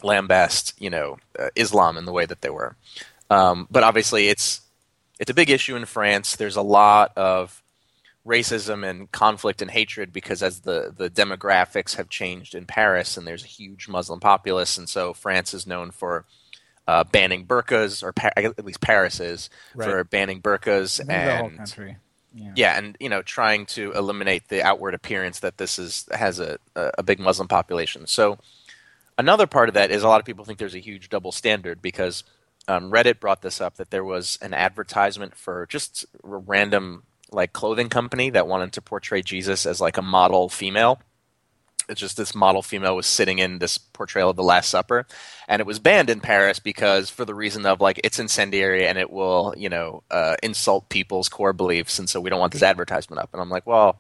lambast, you know, uh, Islam in the way that they were. Um, but obviously, it's it's a big issue in France. There's a lot of racism and conflict and hatred because as the, the demographics have changed in Paris and there's a huge Muslim populace, and so France is known for uh, banning burqas, or pa- at least Paris is for banning burqas I the whole and. Yeah. yeah, and you know, trying to eliminate the outward appearance that this is has a a a big Muslim population. So another part of that is a lot of people think there's a huge double standard because um, Reddit brought this up that there was an advertisement for just random like clothing company that wanted to portray Jesus as like a model female. It's just this model female was sitting in this portrayal of the Last Supper, and it was banned in Paris because for the reason of like it's incendiary and it will you know uh, insult people's core beliefs, and so we don't want this advertisement up. And I'm like, well,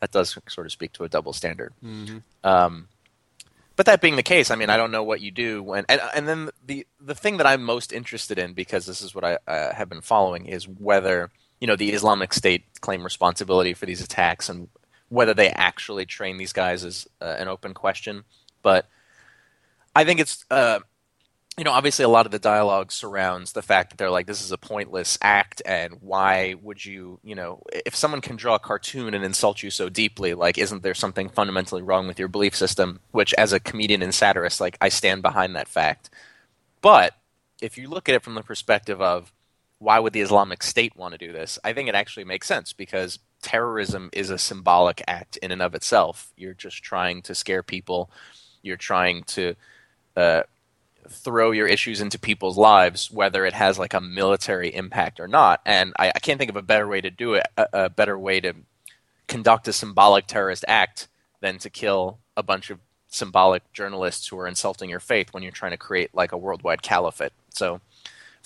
that does sort of speak to a double standard. Um, but that being the case, I mean, I don't know what you do when, and, and then the the thing that I'm most interested in, because this is what I uh, have been following, is whether you know the Islamic State claim responsibility for these attacks and whether they actually train these guys is uh, an open question. But I think it's uh, you know, obviously a lot of the dialogue surrounds the fact that they're like, this is a pointless act, and why would you, you know, if someone can draw a cartoon and insult you so deeply, like, isn't there something fundamentally wrong with your belief system? Which, as a comedian and satirist, like, I stand behind that fact. But if you look at it from the perspective of why would the Islamic State want to do this, I think it actually makes sense because terrorism is a symbolic act in and of itself. You're just trying to scare people. You're trying to. Uh, throw your issues into people's lives, whether it has like a military impact or not. And I, I can't think of a better way to do it, a, a, better way to conduct a symbolic terrorist act than to kill a bunch of symbolic journalists who are insulting your faith when you're trying to create like a worldwide caliphate. So,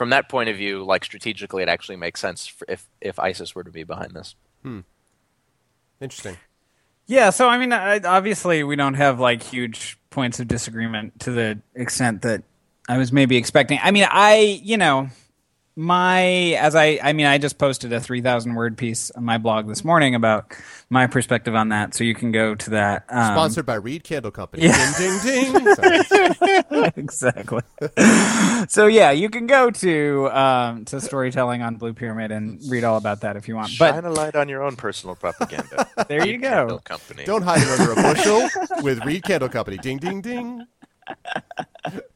from that point of view, like strategically, it actually makes sense if if ISIS were to be behind this. Hmm. Interesting. Yeah, so I mean, obviously, we don't have like huge points of disagreement to the extent that I was maybe expecting. I mean, I you know my as I I mean I just posted a 3000 word piece on my blog this morning about my perspective on that so you can go to that um, sponsored by Reed Candle Company. Yeah. ding ding ding. Exactly. So yeah you can go to um, to storytelling on Blue Pyramid and read all about that if you want shine but, a light on your own personal propaganda. There you go. Candle Company. Don't hide it under a bushel with Reed Candle Company. Ding ding ding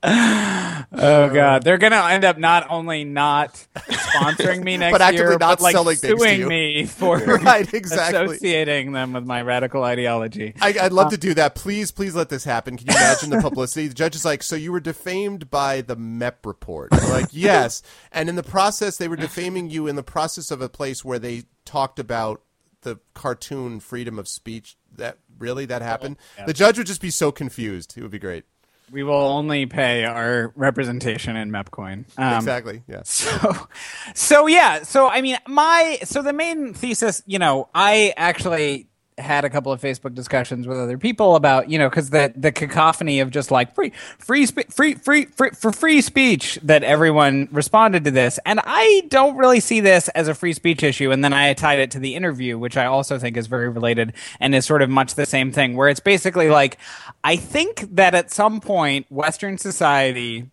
oh god, they're gonna end up not only not sponsoring me next but actively year, not but like selling suing me for right, exactly. associating them with my radical ideology. I, would love um, to do that. Please, please let this happen. Can you imagine the publicity? The judge is like, "So you were defamed by the MEP report?" Like, yes, and in the process, they were defaming you in the process of a place where they talked about the cartoon freedom of speech. That really that happened. Yeah. The judge would just be so confused. It would be great. We will only pay our representation in MEPcoin. Um, exactly. Yeah. So, so yeah. So I mean, my so the main thesis, you know, I actually had a couple of Facebook discussions with other people about you know because the the cacophony of just like free free spe- free free free for free speech that everyone responded to this. And I don't really see this as a free speech issue. And then I tied it to the interview which I also think is very related and is sort of much the same thing where it's basically like I think that at some point Western society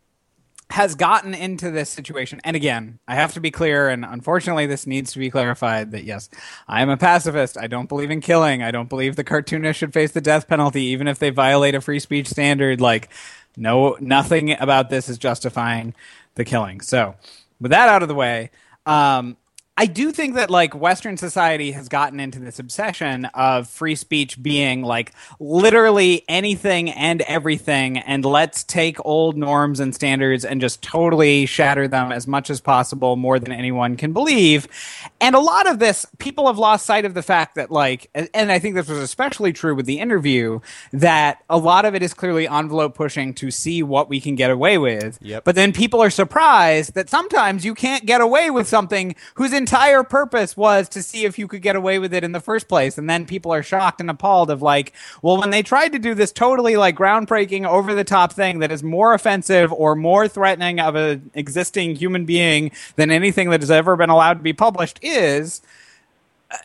has gotten into this situation. And again, I have to be clear, and unfortunately, this needs to be clarified that yes, I am a pacifist. I don't believe in killing. I don't believe the cartoonist should face the death penalty, even if they violate a free speech standard. Like, no, nothing about this is justifying the killing. So, with that out of the way, um, I do think that like Western society has gotten into this obsession of free speech being like literally anything and everything, and let's take old norms and standards and just totally shatter them as much as possible, more than anyone can believe. And a lot of this, people have lost sight of the fact that like, and I think this was especially true with the interview, that a lot of it is clearly envelope pushing to see what we can get away with. Yep. But then people are surprised that sometimes you can't get away with something whose entire purpose was to see if you could get away with it in the first place. And then people are shocked and appalled of like, well, when they tried to do this totally like groundbreaking, over the top thing that is more offensive or more threatening of an existing human being than anything that has ever been allowed to be published is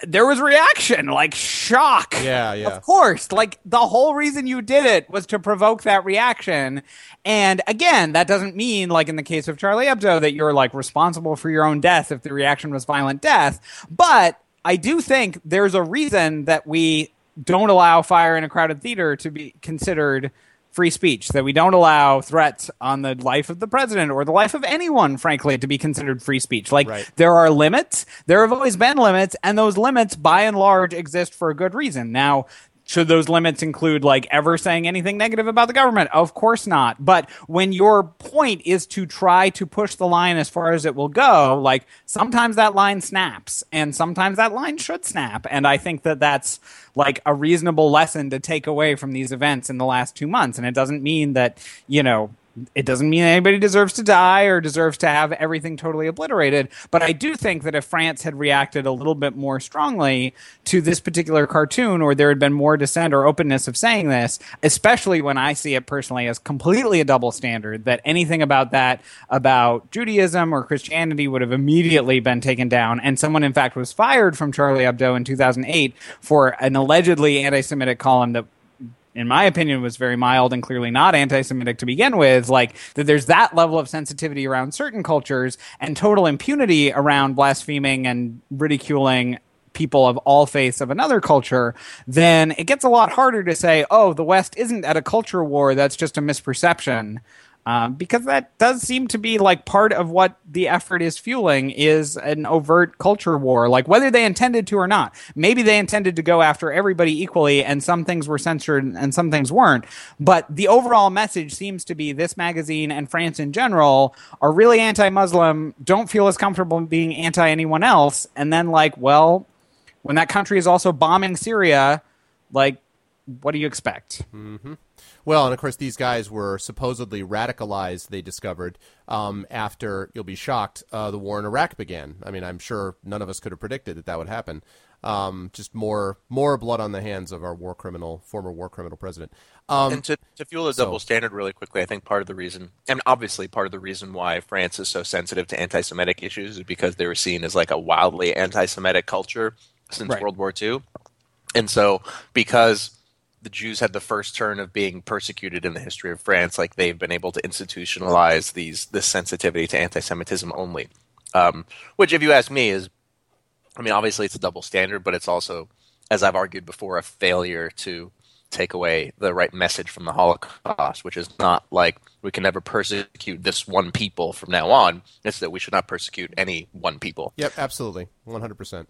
there was reaction, like shock. Yeah, yeah. Of course. Like the whole reason you did it was to provoke that reaction. And again, that doesn't mean, like in the case of Charlie Hebdo, that you're like responsible for your own death if the reaction was violent death. But I do think there's a reason that we don't allow fire in a crowded theater to be considered free speech, that we don't allow threats on the life of the president or the life of anyone, frankly, to be considered free speech. Like, right. there are limits. There have always been limits, and those limits, by and large, exist for a good reason. Now, should those limits include like ever saying anything negative about the government? Of course not. But when your point is to try to push the line as far as it will go, like sometimes that line snaps and sometimes that line should snap. And I think that that's like a reasonable lesson to take away from these events in the last two months. And it doesn't mean that, you know, it doesn't mean anybody deserves to die or deserves to have everything totally obliterated. But I do think that if France had reacted a little bit more strongly to this particular cartoon, or there had been more dissent or openness of saying this, especially when I see it personally as completely a double standard, that anything about that, about Judaism or Christianity, would have immediately been taken down. And someone, in fact, was fired from Charlie Hebdo in 2008 for an allegedly anti Semitic column that in my opinion, was very mild and clearly not anti Semitic to begin with, like that there's that level of sensitivity around certain cultures and total impunity around blaspheming and ridiculing people of all faiths of another culture, then it gets a lot harder to say, oh, the West isn't at a culture war, that's just a misperception. Um, because that does seem to be like part of what the effort is fueling is an overt culture war, like whether they intended to or not. Maybe they intended to go after everybody equally, and some things were censored and some things weren't. But the overall message seems to be this magazine and France in general are really anti-Muslim, don't feel as comfortable being anti anyone else, and then like, well, when that country is also bombing Syria, like, what do you expect? Well, and of course, these guys were supposedly radicalized. They discovered um, after you'll be shocked, uh, the war in Iraq began. I mean, I'm sure none of us could have predicted that that would happen. Um, just more more blood on the hands of our war criminal, former war criminal president. Um, and to, to fuel the so- double standard really quickly, I think part of the reason, and obviously part of the reason why France is so sensitive to anti-Semitic issues is because they were seen as like a wildly anti-Semitic culture since Right. World War II, and so because the Jews had the first turn of being persecuted in the history of France, like they've been able to institutionalize these this sensitivity to anti-Semitism only, um, which, if you ask me, is I mean, obviously it's a double standard, but it's also, as I've argued before, a failure to take away the right message from the Holocaust, which is not like we can never persecute this one people from now on. It's that we should not persecute any one people. Yep, absolutely, one hundred percent.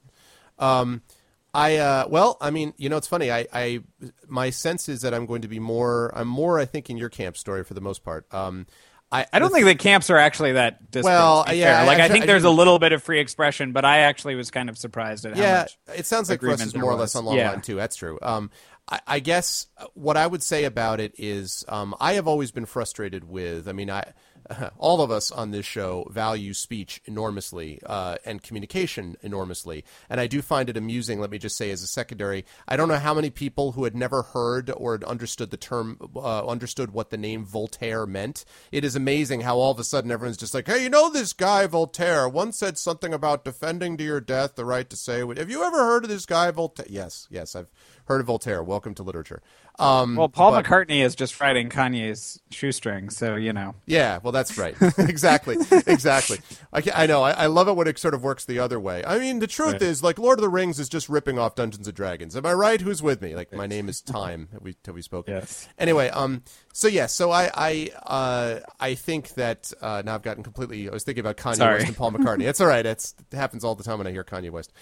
I uh, well, I mean, you know, it's funny. I, I my sense is that I'm going to be more. I'm more, I think, in your camp story for the most part. Um, I I don't think the camps are actually that disparate. Well, yeah. I- like I, I- think I there's a little bit of free expression, but I actually was kind of surprised at how yeah, much. it sounds like us is more or less on long Yeah. line too. That's true. Um, I, I guess what I would say about it is, um, I have always been frustrated with. I mean, I all of us on this show value speech enormously uh, and communication enormously, and I do find it amusing. Let me just say, as a secondary, I don't know how many people who had never heard or had understood the term, uh, understood what the name Voltaire meant. It is amazing how all of a sudden everyone's just like, "Hey, you know this guy Voltaire once said something about defending to your death the right to say." Have you ever heard of this guy Voltaire? Yes, yes, I've heard of Voltaire. Welcome to literature. Um, Well, Paul but- McCartney is just riding Kanye's shoestring, so you know. Yeah, well, that's right. exactly, exactly. I, I know. I, I love it when it sort of works the other way. I mean, the truth Right. is, like, Lord of the Rings is just ripping off Dungeons and Dragons. Am I right? Who's with me? Like, my name is Time. Have we have we spoken? Yes. Anyway, um, so yeah, so I I uh I think that uh, now I've gotten completely. I was thinking about Kanye Sorry. West and Paul McCartney. It's all right. It's, it happens all the time when I hear Kanye West.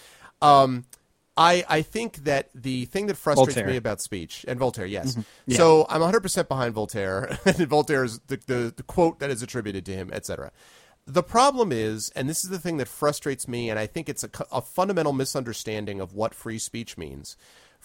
Um, I, I think that the thing that frustrates Voltaire. me about speech and Voltaire, yes. Mm-hmm. So I'm 100% behind Voltaire, and Voltaire is the, the, the quote that is attributed to him, etc. The problem is, and this is the thing that frustrates me, and I think it's a, a fundamental misunderstanding of what free speech means.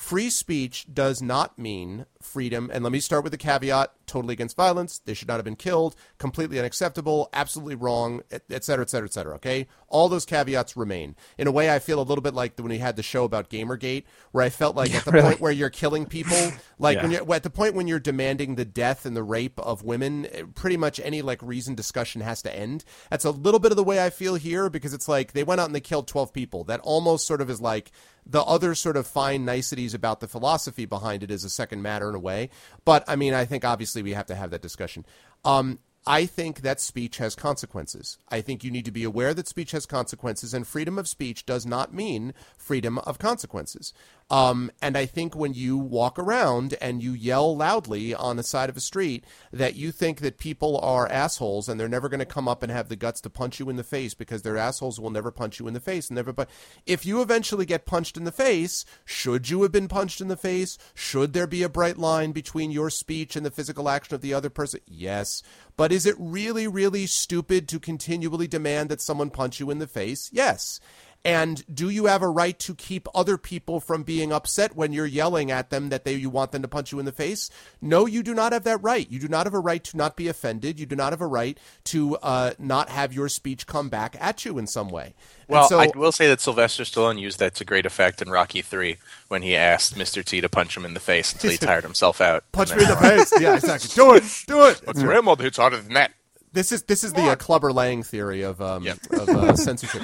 Free speech does not mean freedom, and let me start with the caveat totally against violence. They should not have been killed, completely unacceptable, absolutely wrong, et et cetera, et cetera, et cetera. Okay? All those caveats remain. In a way, I feel a little bit like when we had the show about Gamergate, where I felt like at the really. point where you're killing people, like when you're at the point when you're demanding the death and the rape of women, eh, pretty much any like reasoned discussion has to end. That's a little bit of the way I feel here because it's like they went out and they killed 12 people. That almost sort of is like the other sort of fine niceties about the philosophy behind it is a second matter in a way. But I mean, I think obviously we have to have that discussion. Um, I think that speech has consequences. I think you need to be aware that speech has consequences, and freedom of speech does not mean freedom of consequences. Um, and I think when you walk around and you yell loudly on the side of a street that you think that people are assholes and they're never going to come up and have the guts to punch you in the face because they're assholes will never punch you in the face and never. But if you eventually get punched in the face, should you have been punched in the face? Should there be a bright line between your speech and the physical action of the other person? Yes. But is it really, really stupid to continually demand that someone punch you in the face? Yes. And do you have a right to keep other people from being upset when you're yelling at them that they you want them to punch you in the face? No, you do not have that right. You do not have a right to not be offended. You do not have a right to uh, not have your speech come back at you in some way. Well, so, I will say that Sylvester Stallone used that to great effect in Rocky Three when he asked Mr. T to punch him in the face until he tired himself out. punch me in the face. Yeah, exactly. Do it. Do it. But grandmother hits harder than that. This is this is the uh, Clubber Lang theory of um, Yep. of uh, censorship.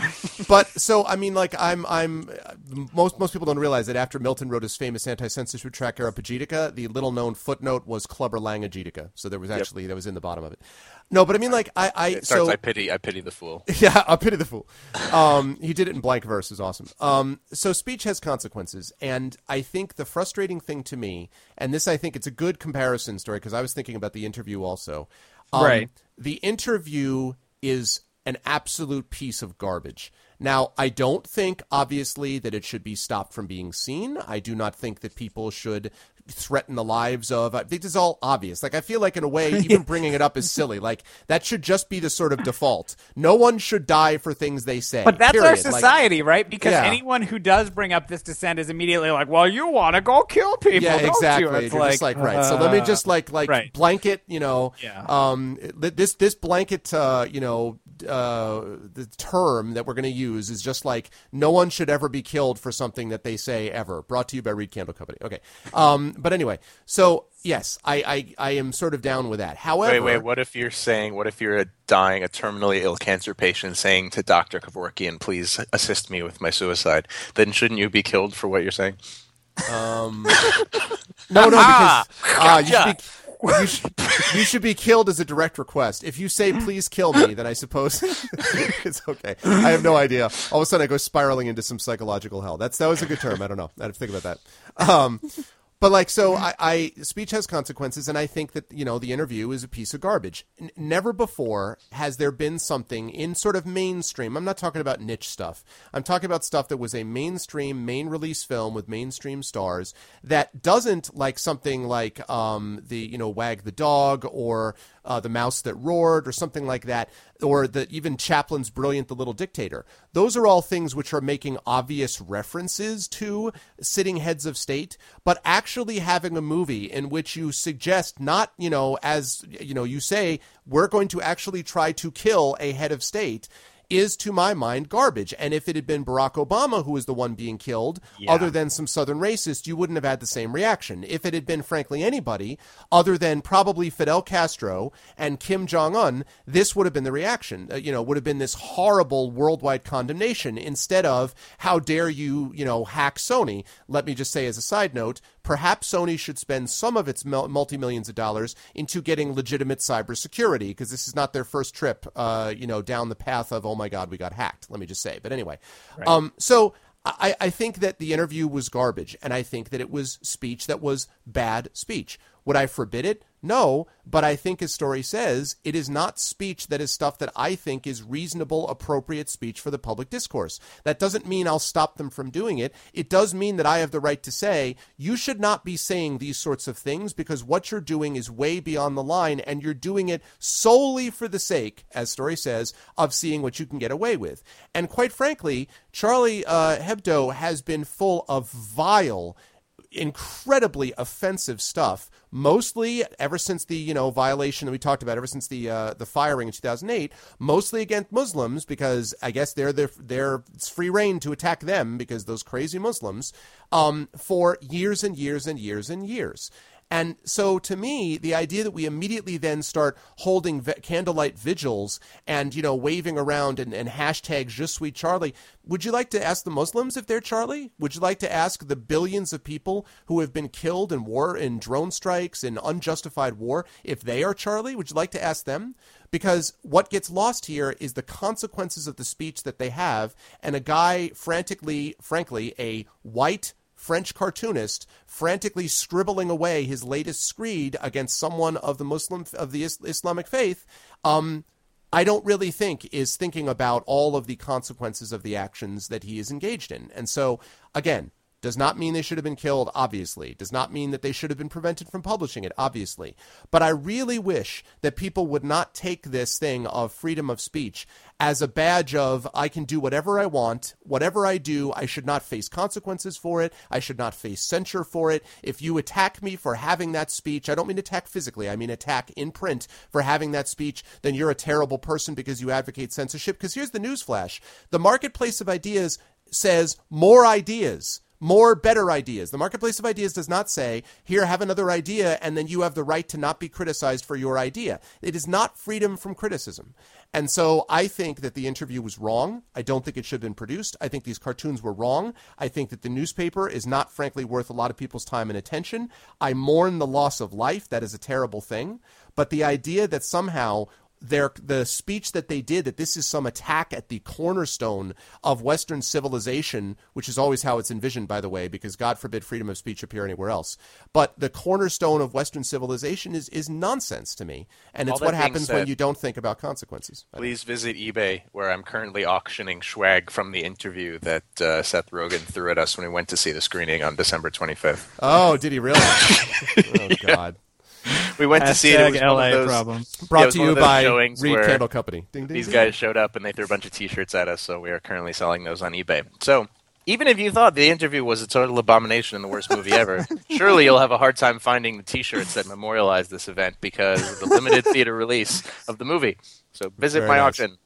But so I mean, like I'm I'm uh, most most people don't realize that after Milton wrote his famous anti-censorship tract Areopagitica, the little known footnote was Clubber Lang Agitica. So there was actually that was in the bottom of it. No, but I mean, like I I It starts, so I pity, I pity the fool. yeah, I pity the fool. Um, he did it in blank verse. Is awesome. Um, so speech has consequences, and I think the frustrating thing to me, and this I think it's a good comparison story because I was thinking about the interview also. Um, Right. The interview is an absolute piece of garbage. Now, I don't think, obviously, that it should be stopped from being seen. I do not think that people should threaten the lives of. I think this is all obvious. Like, I feel like, in a way, even bringing it up is silly. Like, that should just be the sort of default. No one should die for things they say. But that's our period. Like, society, right? Because Yeah. anyone who does bring up this dissent is immediately like, "Well, you want to go kill people, yeah, don't exactly. you?" It's You're just like right. So let me just like like right. blanket, you know, Yeah. um, this this blanket, uh, you know, uh, the term that we're going to use is just like no one should ever be killed for something that they say ever. Brought to you by Reed Candle Company. Okay, um, but anyway, so yes, I, I I am sort of down with that. However, Wait, wait. What if you're saying? What if you're a dying, a terminally ill cancer patient saying to Doctor Kevorkian, "Please assist me with my suicide"? Then shouldn't you be killed for what you're saying? No, no, because uh, you, should be, you, should, you should be killed as a direct request. If you say "please kill me," then I suppose it's okay. I have no idea. All of a sudden, I go spiraling into some psychological hell. That's that was a good term. I don't know. I have to think about that. Um, but like, so I, I speech has consequences, and I think that you know the interview is a piece of garbage. N- never before has there been something in sort of mainstream. I'm not talking about niche stuff. I'm talking about stuff that was a mainstream, main release film with mainstream stars that doesn't like something like um, the you know Wag the Dog or uh, the Mouse That Roared or something like that, or the even Chaplin's Brilliant the Little Dictator. Those are all things which are making obvious references to sitting heads of state, but actually having a movie in which you suggest not, you know, as you know, you say we're going to actually try to kill a head of state is to my mind garbage. And if it had been Barack Obama who was the one being killed, other than some southern racist, you wouldn't have had the same reaction. If it had been frankly anybody other than probably Fidel Castro and Kim Jong Un, this would have been the reaction. Uh, you know, would have been this horrible worldwide condemnation instead of how dare you, you know, hack Sony. Let me just say as a side note, perhaps Sony should spend some of its multi millions of dollars into getting legitimate cybersecurity because this is not their first trip, uh, you know, down the path of oh my god, we got hacked. Let me just say. But anyway, um, so. I, I think that the interview was garbage, and I think that it was speech that was bad speech. Would I forbid it? No, but I think, as Story says, it is not speech that is stuff that I think is reasonable, appropriate speech for the public discourse. That doesn't mean I'll stop them from doing it. It does mean that I have the right to say, you should not be saying these sorts of things because what you're doing is way beyond the line, and you're doing it solely for the sake, as Story says, of seeing what you can get away with. And quite frankly, Charlie uh, Hebdo has been full of vile incredibly offensive stuff mostly ever since the you know violation that we talked about ever since the uh, the firing in 2008 mostly against muslims because i guess they're they're, they're it's free reign to attack them because those crazy muslims um, for years and years and years and years and so to me, the idea that we immediately then start holding v- candlelight vigils and, you know, waving around and, and hashtags Je suis Charlie, would you like to ask the Muslims if they're Charlie? Would you like to ask the billions of people who have been killed in war, in drone strikes, in unjustified war, if they are Charlie? Would you like to ask them? Because what gets lost here is the consequences of the speech that they have, and a guy frantically, frankly, a white French cartoonist frantically scribbling away his latest screed against someone of the Muslim of the Islamic faith, um, I don't really think is thinking about all of the consequences of the actions that he is engaged in. And so, again, does not mean they should have been killed, obviously. Does not mean that they should have been prevented from publishing it, obviously. But I really wish that people would not take this thing of freedom of speech as a badge of I can do whatever I want, whatever I do, I should not face consequences for it, I should not face censure for it. If you attack me for having that speech, I don't mean attack physically, I mean attack in print for having that speech, then you're a terrible person because you advocate censorship. Because here's the newsflash the marketplace of ideas says more ideas more better ideas. The marketplace of ideas does not say, here, have another idea, and then you have the right to not be criticized for your idea. It is not freedom from criticism. And so I think that the interview was wrong. I don't think it should have been produced. I think these cartoons were wrong. I think that the newspaper is not, frankly, worth a lot of people's time and attention. I mourn the loss of life. That is a terrible thing. But the idea that somehow their the speech that they did that this is some attack at the cornerstone of Western civilization, which is always how it's envisioned, by the way, because God forbid freedom of speech appear anywhere else. But the cornerstone of Western civilization is is nonsense to me, and it's what happens when you don't think about consequences. Please visit eBay, where I'm currently auctioning swag from the interview that uh, Seth Rogen threw at us when we went to see the screening on December 25th. Oh, did he really? oh God! We went to see it. It was Hashtag one LA of those. Yeah, Brought was to you by Reed Candle Company. Ding, ding, These ding. guys showed up and they threw a bunch of T-shirts at us, so we are currently selling those on eBay. So even if you thought the interview was a total abomination and the worst movie ever, surely you'll have a hard time finding the T-shirts that memorialize this event because of the limited theater release of the movie. So visit Very my nice. auction.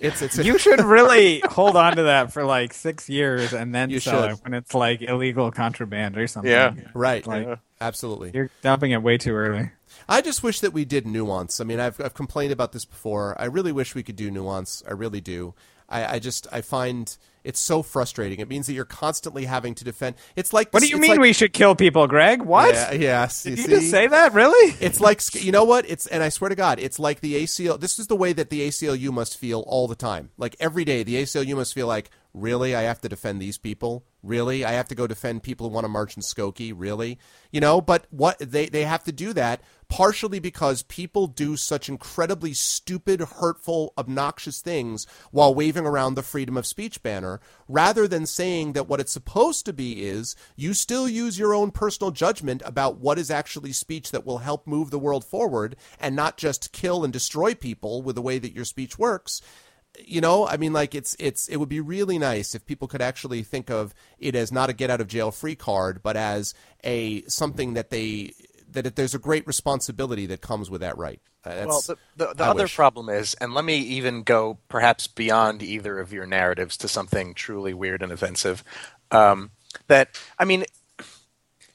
It's it's a, You should really hold on to that for like six years and then You sell should. it when it's like illegal contraband or something. Yeah. right. Like- Absolutely. You're dumping it way too early. I just wish that we did nuance. I mean, I've, I've complained about this before. I really wish we could do nuance. I really do. I, I just I find it's so frustrating. It means that you're constantly having to defend. It's like What do you mean like- we should kill people, Greg? What? Yeah, yes. Did you you just say that? Really? It's like you know what? It's and I swear to God, it's like the ACL. This is the way that the ACLU must feel all the time. Like every day, the ACLU must feel like, really, I have to defend these people. Really, I have to go defend people who want to march in Skokie. Really, you know. But what they they have to do that partially because people do such incredibly stupid, hurtful, obnoxious things while waving around the freedom of speech banner, rather than saying that what it's supposed to be is you still use your own personal judgment about what is actually speech that will help move the world forward and not just kill and destroy people with the way that your speech works you know i mean like it's it's it would be really nice if people could actually think of it as not a get out of jail free card but as a something that they that it, there's a great responsibility that comes with that right uh, that's, Well, the, the, the other wish. problem is, and let me even go perhaps beyond either of your narratives to something truly weird and offensive. Um, that I mean,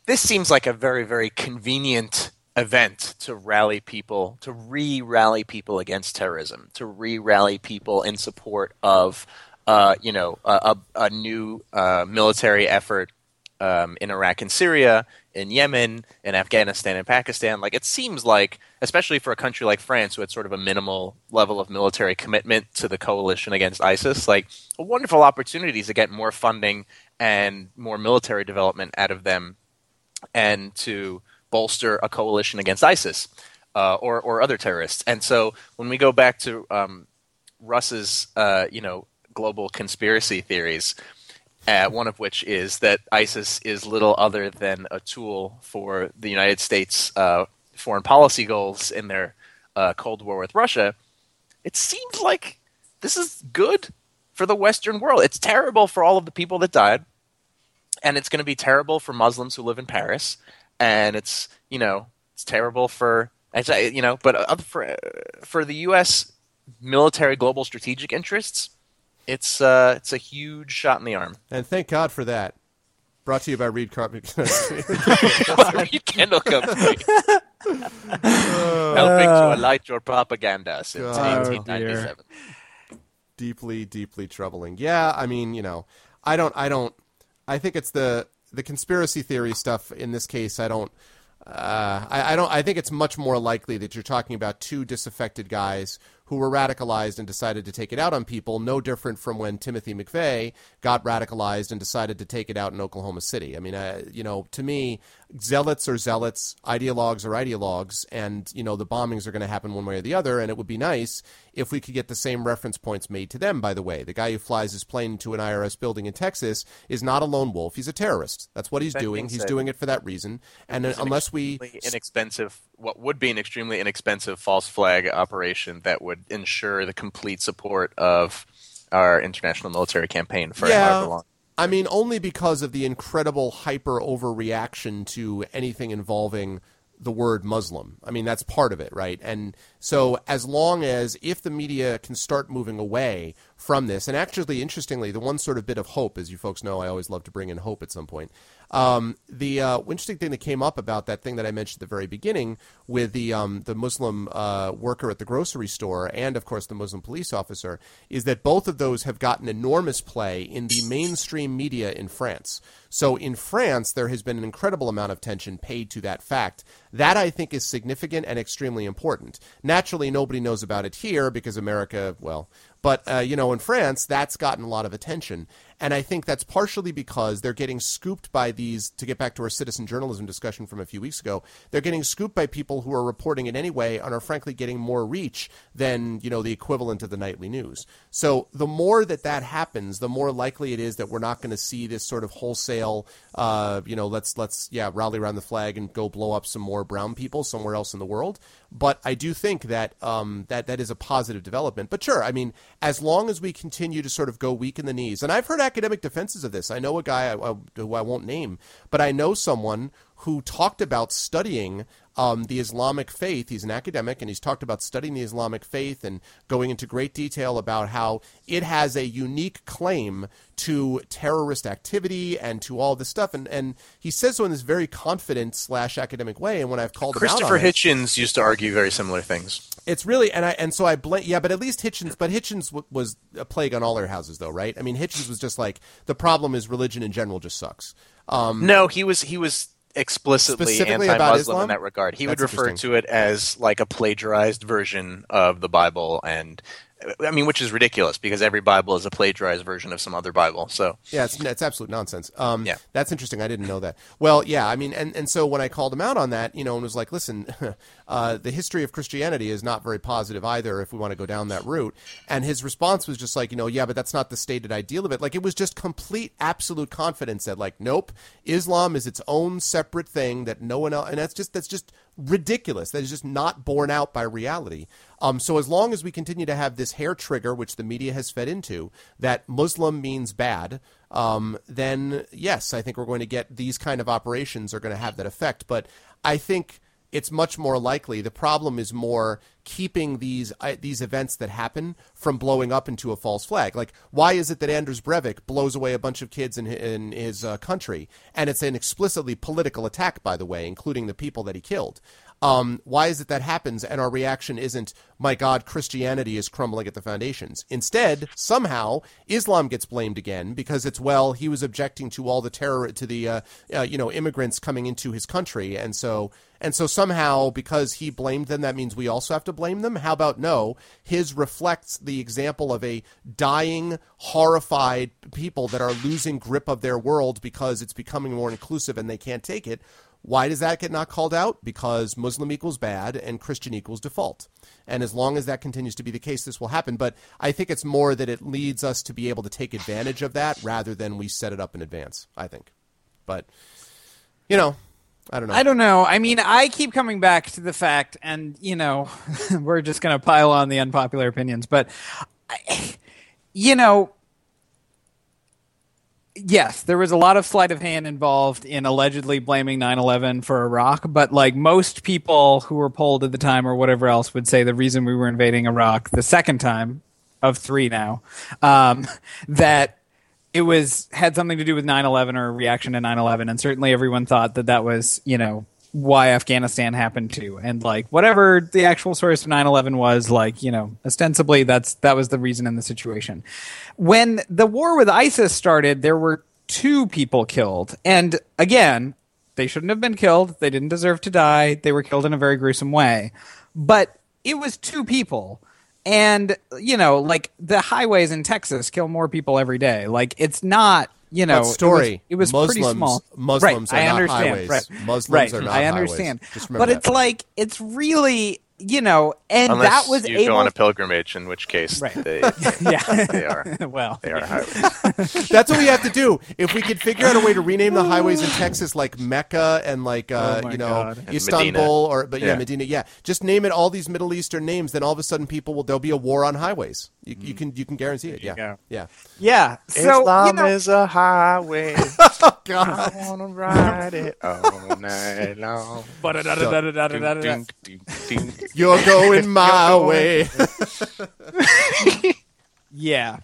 this seems like a very, very convenient event to rally people, to re-rally people against terrorism, to re-rally people in support of, uh, you know, a, a, a new uh, military effort um, in Iraq and Syria, in Yemen, in Afghanistan and Pakistan. Like it seems like, especially for a country like France, who had sort of a minimal level of military commitment to the coalition against ISIS, like a wonderful opportunity to get more funding and more military development out of them, and to bolster a coalition against ISIS uh, or or other terrorists. And so when we go back to um, Russ's, uh, you know, global conspiracy theories, uh, one of which is that ISIS is little other than a tool for the United States' uh, foreign policy goals in their uh, Cold War with Russia. It seems like this is good for the Western world. It's terrible for all of the people that died, and it's going to be terrible for Muslims who live in Paris, and it's you know it's terrible for actually, you know, but uh, for for the U.S. military global strategic interests, it's uh, it's a huge shot in the arm. and thank god for that brought to you by reed Carpenter. Reed Candle Company. Helping to alight your propaganda since God. 1897. deeply deeply troubling yeah i mean you know i don't i don't i think it's the the conspiracy theory stuff in this case i don't uh, I, I don't. I think it's much more likely that you're talking about two disaffected guys who were radicalized and decided to take it out on people. No different from when Timothy McVeigh got radicalized and decided to take it out in Oklahoma City. I mean, uh, you know, to me, zealots are zealots, ideologues are ideologues, and you know the bombings are going to happen one way or the other. And it would be nice if we could get the same reference points made to them. By the way, the guy who flies his plane into an IRS building in Texas is not a lone wolf; he's a terrorist. That's what he's That doing. He's said, doing it for that reason. And It's unless we inexpensive, what would be an extremely inexpensive false flag operation that would ensure the complete support of our international military campaign for however long. I mean, only because of the incredible hyper overreaction to anything involving the word Muslim. I mean, that's part of it, right? And so, as long as if the media can start moving away from this. And actually, interestingly, the one sort of bit of hope, as you folks know, I always love to bring in hope at some point. Um, the uh, interesting thing that came up about that thing that I mentioned at the very beginning with the um, the Muslim uh, worker at the grocery store and, of course, the Muslim police officer is that both of those have gotten enormous play in the mainstream media in France. So in France, there has been an incredible amount of attention paid to that fact. That I think is significant and extremely important. Naturally, nobody knows about it here because America, well, but uh, you know, in France, that's gotten a lot of attention, and I think that's partially because they're getting scooped by these. To get back to our citizen journalism discussion from a few weeks ago, they're getting scooped by people who are reporting it anyway and are frankly getting more reach than you know the equivalent of the nightly news. So the more that that happens, the more likely it is that we're not going to see this sort of wholesale, uh, you know, let's let's yeah rally around the flag and go blow up some more brown people somewhere else in the world. But I do think that um, that that is a positive development. But sure, I mean, as long as we continue to sort of go weak in the knees, and I've heard academic defenses of this. I know a guy I, I, who I won't name, but I know someone who talked about studying um, the Islamic faith. He's an academic, and he's talked about studying the Islamic faith and going into great detail about how it has a unique claim to terrorist activity and to all this stuff. And and he says so in this very confident slash academic way. And when I've called him out Christopher on it, Hitchens used to argue very similar things. it's really and I and so I blame yeah, but at least Hitchens, but Hitchens w- was a plague on all their houses, though, right? I mean, Hitchens was just like the problem is religion in general just sucks. Um, No, he was he was explicitly, anti-Muslim in that regard. He would refer to it as like a plagiarized version of the Bible, and I mean, which is ridiculous because every Bible is a plagiarized version of some other Bible. So Yeah, it's, it's absolute nonsense. Um, Yeah. That's interesting. I didn't know that. Well, yeah, I mean, and, and so when I called him out on that, you know, and was like, listen, uh, the history of Christianity is not very positive either if we want to go down that route. And his response was just like, you know, yeah, but that's not the stated ideal of it. Like, it was just complete, absolute confidence that, like, nope, Islam is its own separate thing that no one else, and that's just, that's just ridiculous. That is just not borne out by reality. Um, so as long as we continue to have this hair trigger, which the media has fed into, that Muslim means bad, um, then yes, I think we're going to get these kind of operations are going to have that effect. But I think it's much more likely. The problem is more keeping these uh, these events that happen from blowing up into a false flag. Like, why is it that Anders Breivik blows away a bunch of kids in in his uh, country, and it's an explicitly political attack, by the way, including the people that he killed? Um, why is it that happens and our reaction isn't, my God, Christianity is crumbling at the foundations? Instead, somehow, Islam gets blamed again because it's, well, he was objecting to all the terror, to the, uh, uh, you know, immigrants coming into his country. And so, and so somehow, because he blamed them, that means we also have to blame them? How about no? His reflects the example of a dying, horrified people that are losing grip of their world because it's becoming more inclusive and they can't take it. Why does that get not called out? Because Muslim equals bad and Christian equals default. And as long as that continues to be the case, this will happen. But I think it's more that it leads us to be able to take advantage of that rather than we set it up in advance, I think. But, you know, I don't know. I don't know. I mean, I keep coming back to the fact, and you know, we're just going to pile on the unpopular opinions, but I, you know, yes, there was a lot of sleight of hand involved in allegedly blaming 9/11 for Iraq, but like most people who were polled at the time or whatever else would say, the reason we were invading Iraq the second time of three now, um, that it was had something to do with 9/11 or a reaction to 9/11 and certainly everyone thought that that was you know why Afghanistan happened to and like whatever the actual source of 9/11 was like you know ostensibly that's that was the reason in the situation. When the war with ISIS started there were two people killed and again they shouldn't have been killed. They didn't deserve to die. They were killed in a very gruesome way. But it was two people and you know like the highways in texas kill more people every day. Like it's not you know But story. it was, it was pretty Muslims- small Muslims right, are I not understand. highways. right Muslims right. are not i highways. understand Just remember but it's like it's really you know and unless that was you able go on a pilgrimage, in which case Right. they yeah they are well they are highways. That's what we have to do. If we could figure out a way to rename the highways in Texas like Mecca and like uh, Oh you know God. Istanbul or but yeah, Yeah. Medina, yeah. Just name it all these Middle Eastern names, then all of a sudden people will there'll be a war on highways. You, you can you can guarantee it. Yeah, go. yeah. yeah so Islam you know, is a highway. oh, God. I wanna ride it all night long. You're going my way. Yeah.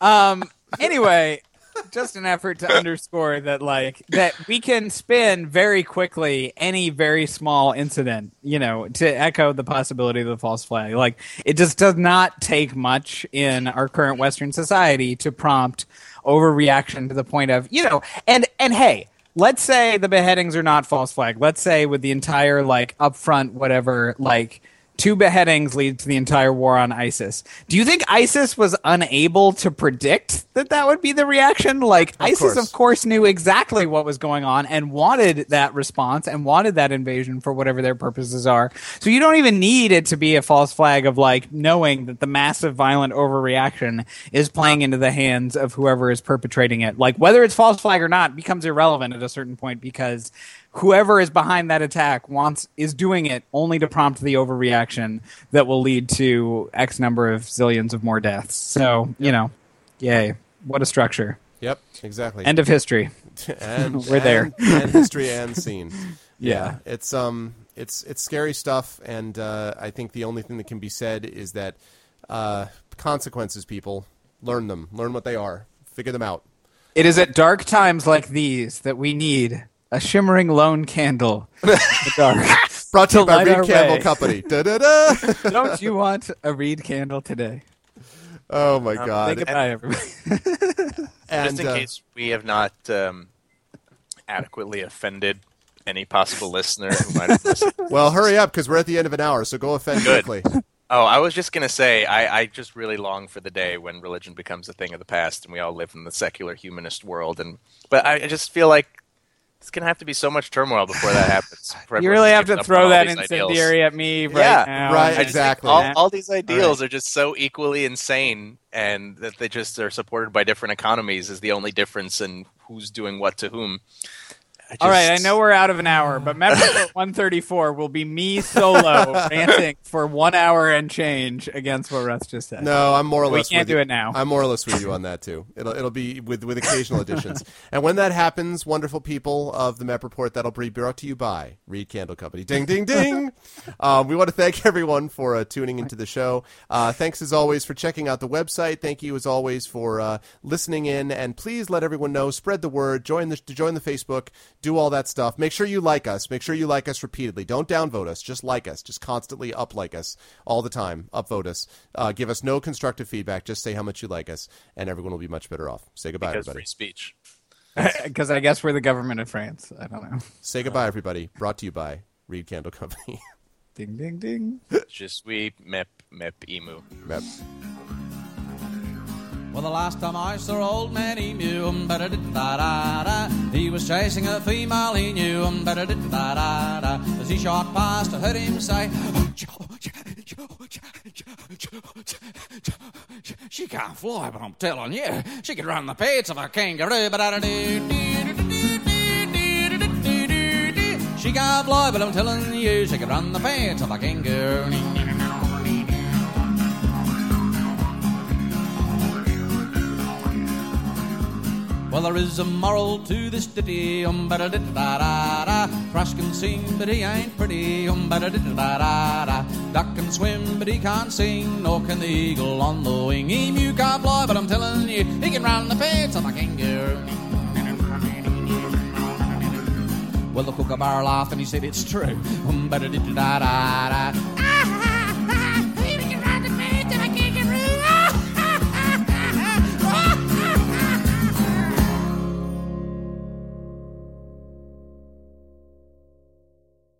Um. Anyway, just an effort to underscore that, like, that we can spin very quickly any very small incident. You know, to echo the possibility of the false flag. Like, it just does not take much in our current Western society to prompt overreaction to the point of, you know, and and hey. Let's say the beheadings are not false flag. Let's say with the entire like upfront whatever like two beheadings lead to the entire war on ISIS. Do you think ISIS was unable to predict that that would be the reaction? Like ISIS, course. of course, knew exactly what was going on and wanted that response and wanted that invasion for whatever their purposes are. So you don't even need it to be a false flag of like knowing that the massive violent overreaction is playing into the hands of whoever is perpetrating it. Like whether it's false flag or not becomes irrelevant at a certain point because whoever is behind that attack wants is doing it only to prompt the overreaction that will lead to X number of zillions of more deaths. So, you know, yay. What a structure. Yep, exactly. End of history. and We're there. and, and history and scene. Yeah. it's um, it's it's scary stuff, and uh, I think the only thing that can be said is that uh, consequences, people, learn them, learn what they are, figure them out. It is at dark times like these that we need a shimmering lone candle in the dark. Brought to you by Reed our Candle way. Company. Da-da-da. Don't you want a reed candle today? Oh my Say god! goodbye, everybody. And Just in uh, case we have not um, adequately offended any possible listener who might have listened. well, hurry up because we're at the end of an hour, so go offend Good. quickly. Oh, I was just gonna say, I, I just really long for the day when religion becomes a thing of the past and we all live in the secular humanist world. And but I I just feel like it's gonna have to be so much turmoil before that happens. You really have to throw that these incendiary ideals. at me right Yeah, now. right, I just think exactly. All, all these ideals right. are just so equally insane, and that they just are supported by different economies is the only difference in who's doing what to whom. I All right, I know we're out of an hour, but Metro 134 will be me solo ranting for one hour and change against what Russ just said. No, I'm more or less. We can't with do you. it now. I'm more or less with you on that too. It'll it'll be with with occasional additions. And when that happens, wonderful people of the Mep Report, that'll be brought to you by Reed Candle Company. Ding ding ding. um, we want to thank everyone for uh, tuning into the show. Uh, thanks as always for checking out the website. Thank you as always for uh, listening in. And please let everyone know. Spread the word. Join the join the Facebook. Do all that stuff. Make sure you like us. Make sure you like us repeatedly. Don't downvote us. Just like us. Just constantly up like us all the time. Upvote us. Uh, give us no constructive feedback. Just say how much you like us, and everyone will be much better off. Say goodbye, because everybody. free speech. Because I guess we're the government of France. I don't know. Say goodbye, everybody. Brought to you by Reed Candle Company. Ding, ding, ding. Je suis mep mep emu. Mep. Well, the last time I saw old man Emu, um, da da da he was chasing a female he knew, um, da da da da. As he shot past, I heard him say, "She can't fly, but I'm telling you, she could run the pace of a kangaroo." She can't fly, but I'm telling you, she could run the pace of a kangaroo. Well, there is a moral to this ditty, um ba da da da da. Thrush can sing, but he ain't pretty, um ba da da da da. Duck can swim, but he can't sing, nor can the eagle on the wing. Emu can't fly, but I'm telling you, he can run the pace of a kangaroo. Well, the kookaburra laughed and he said it's true. Um ba da da da da da.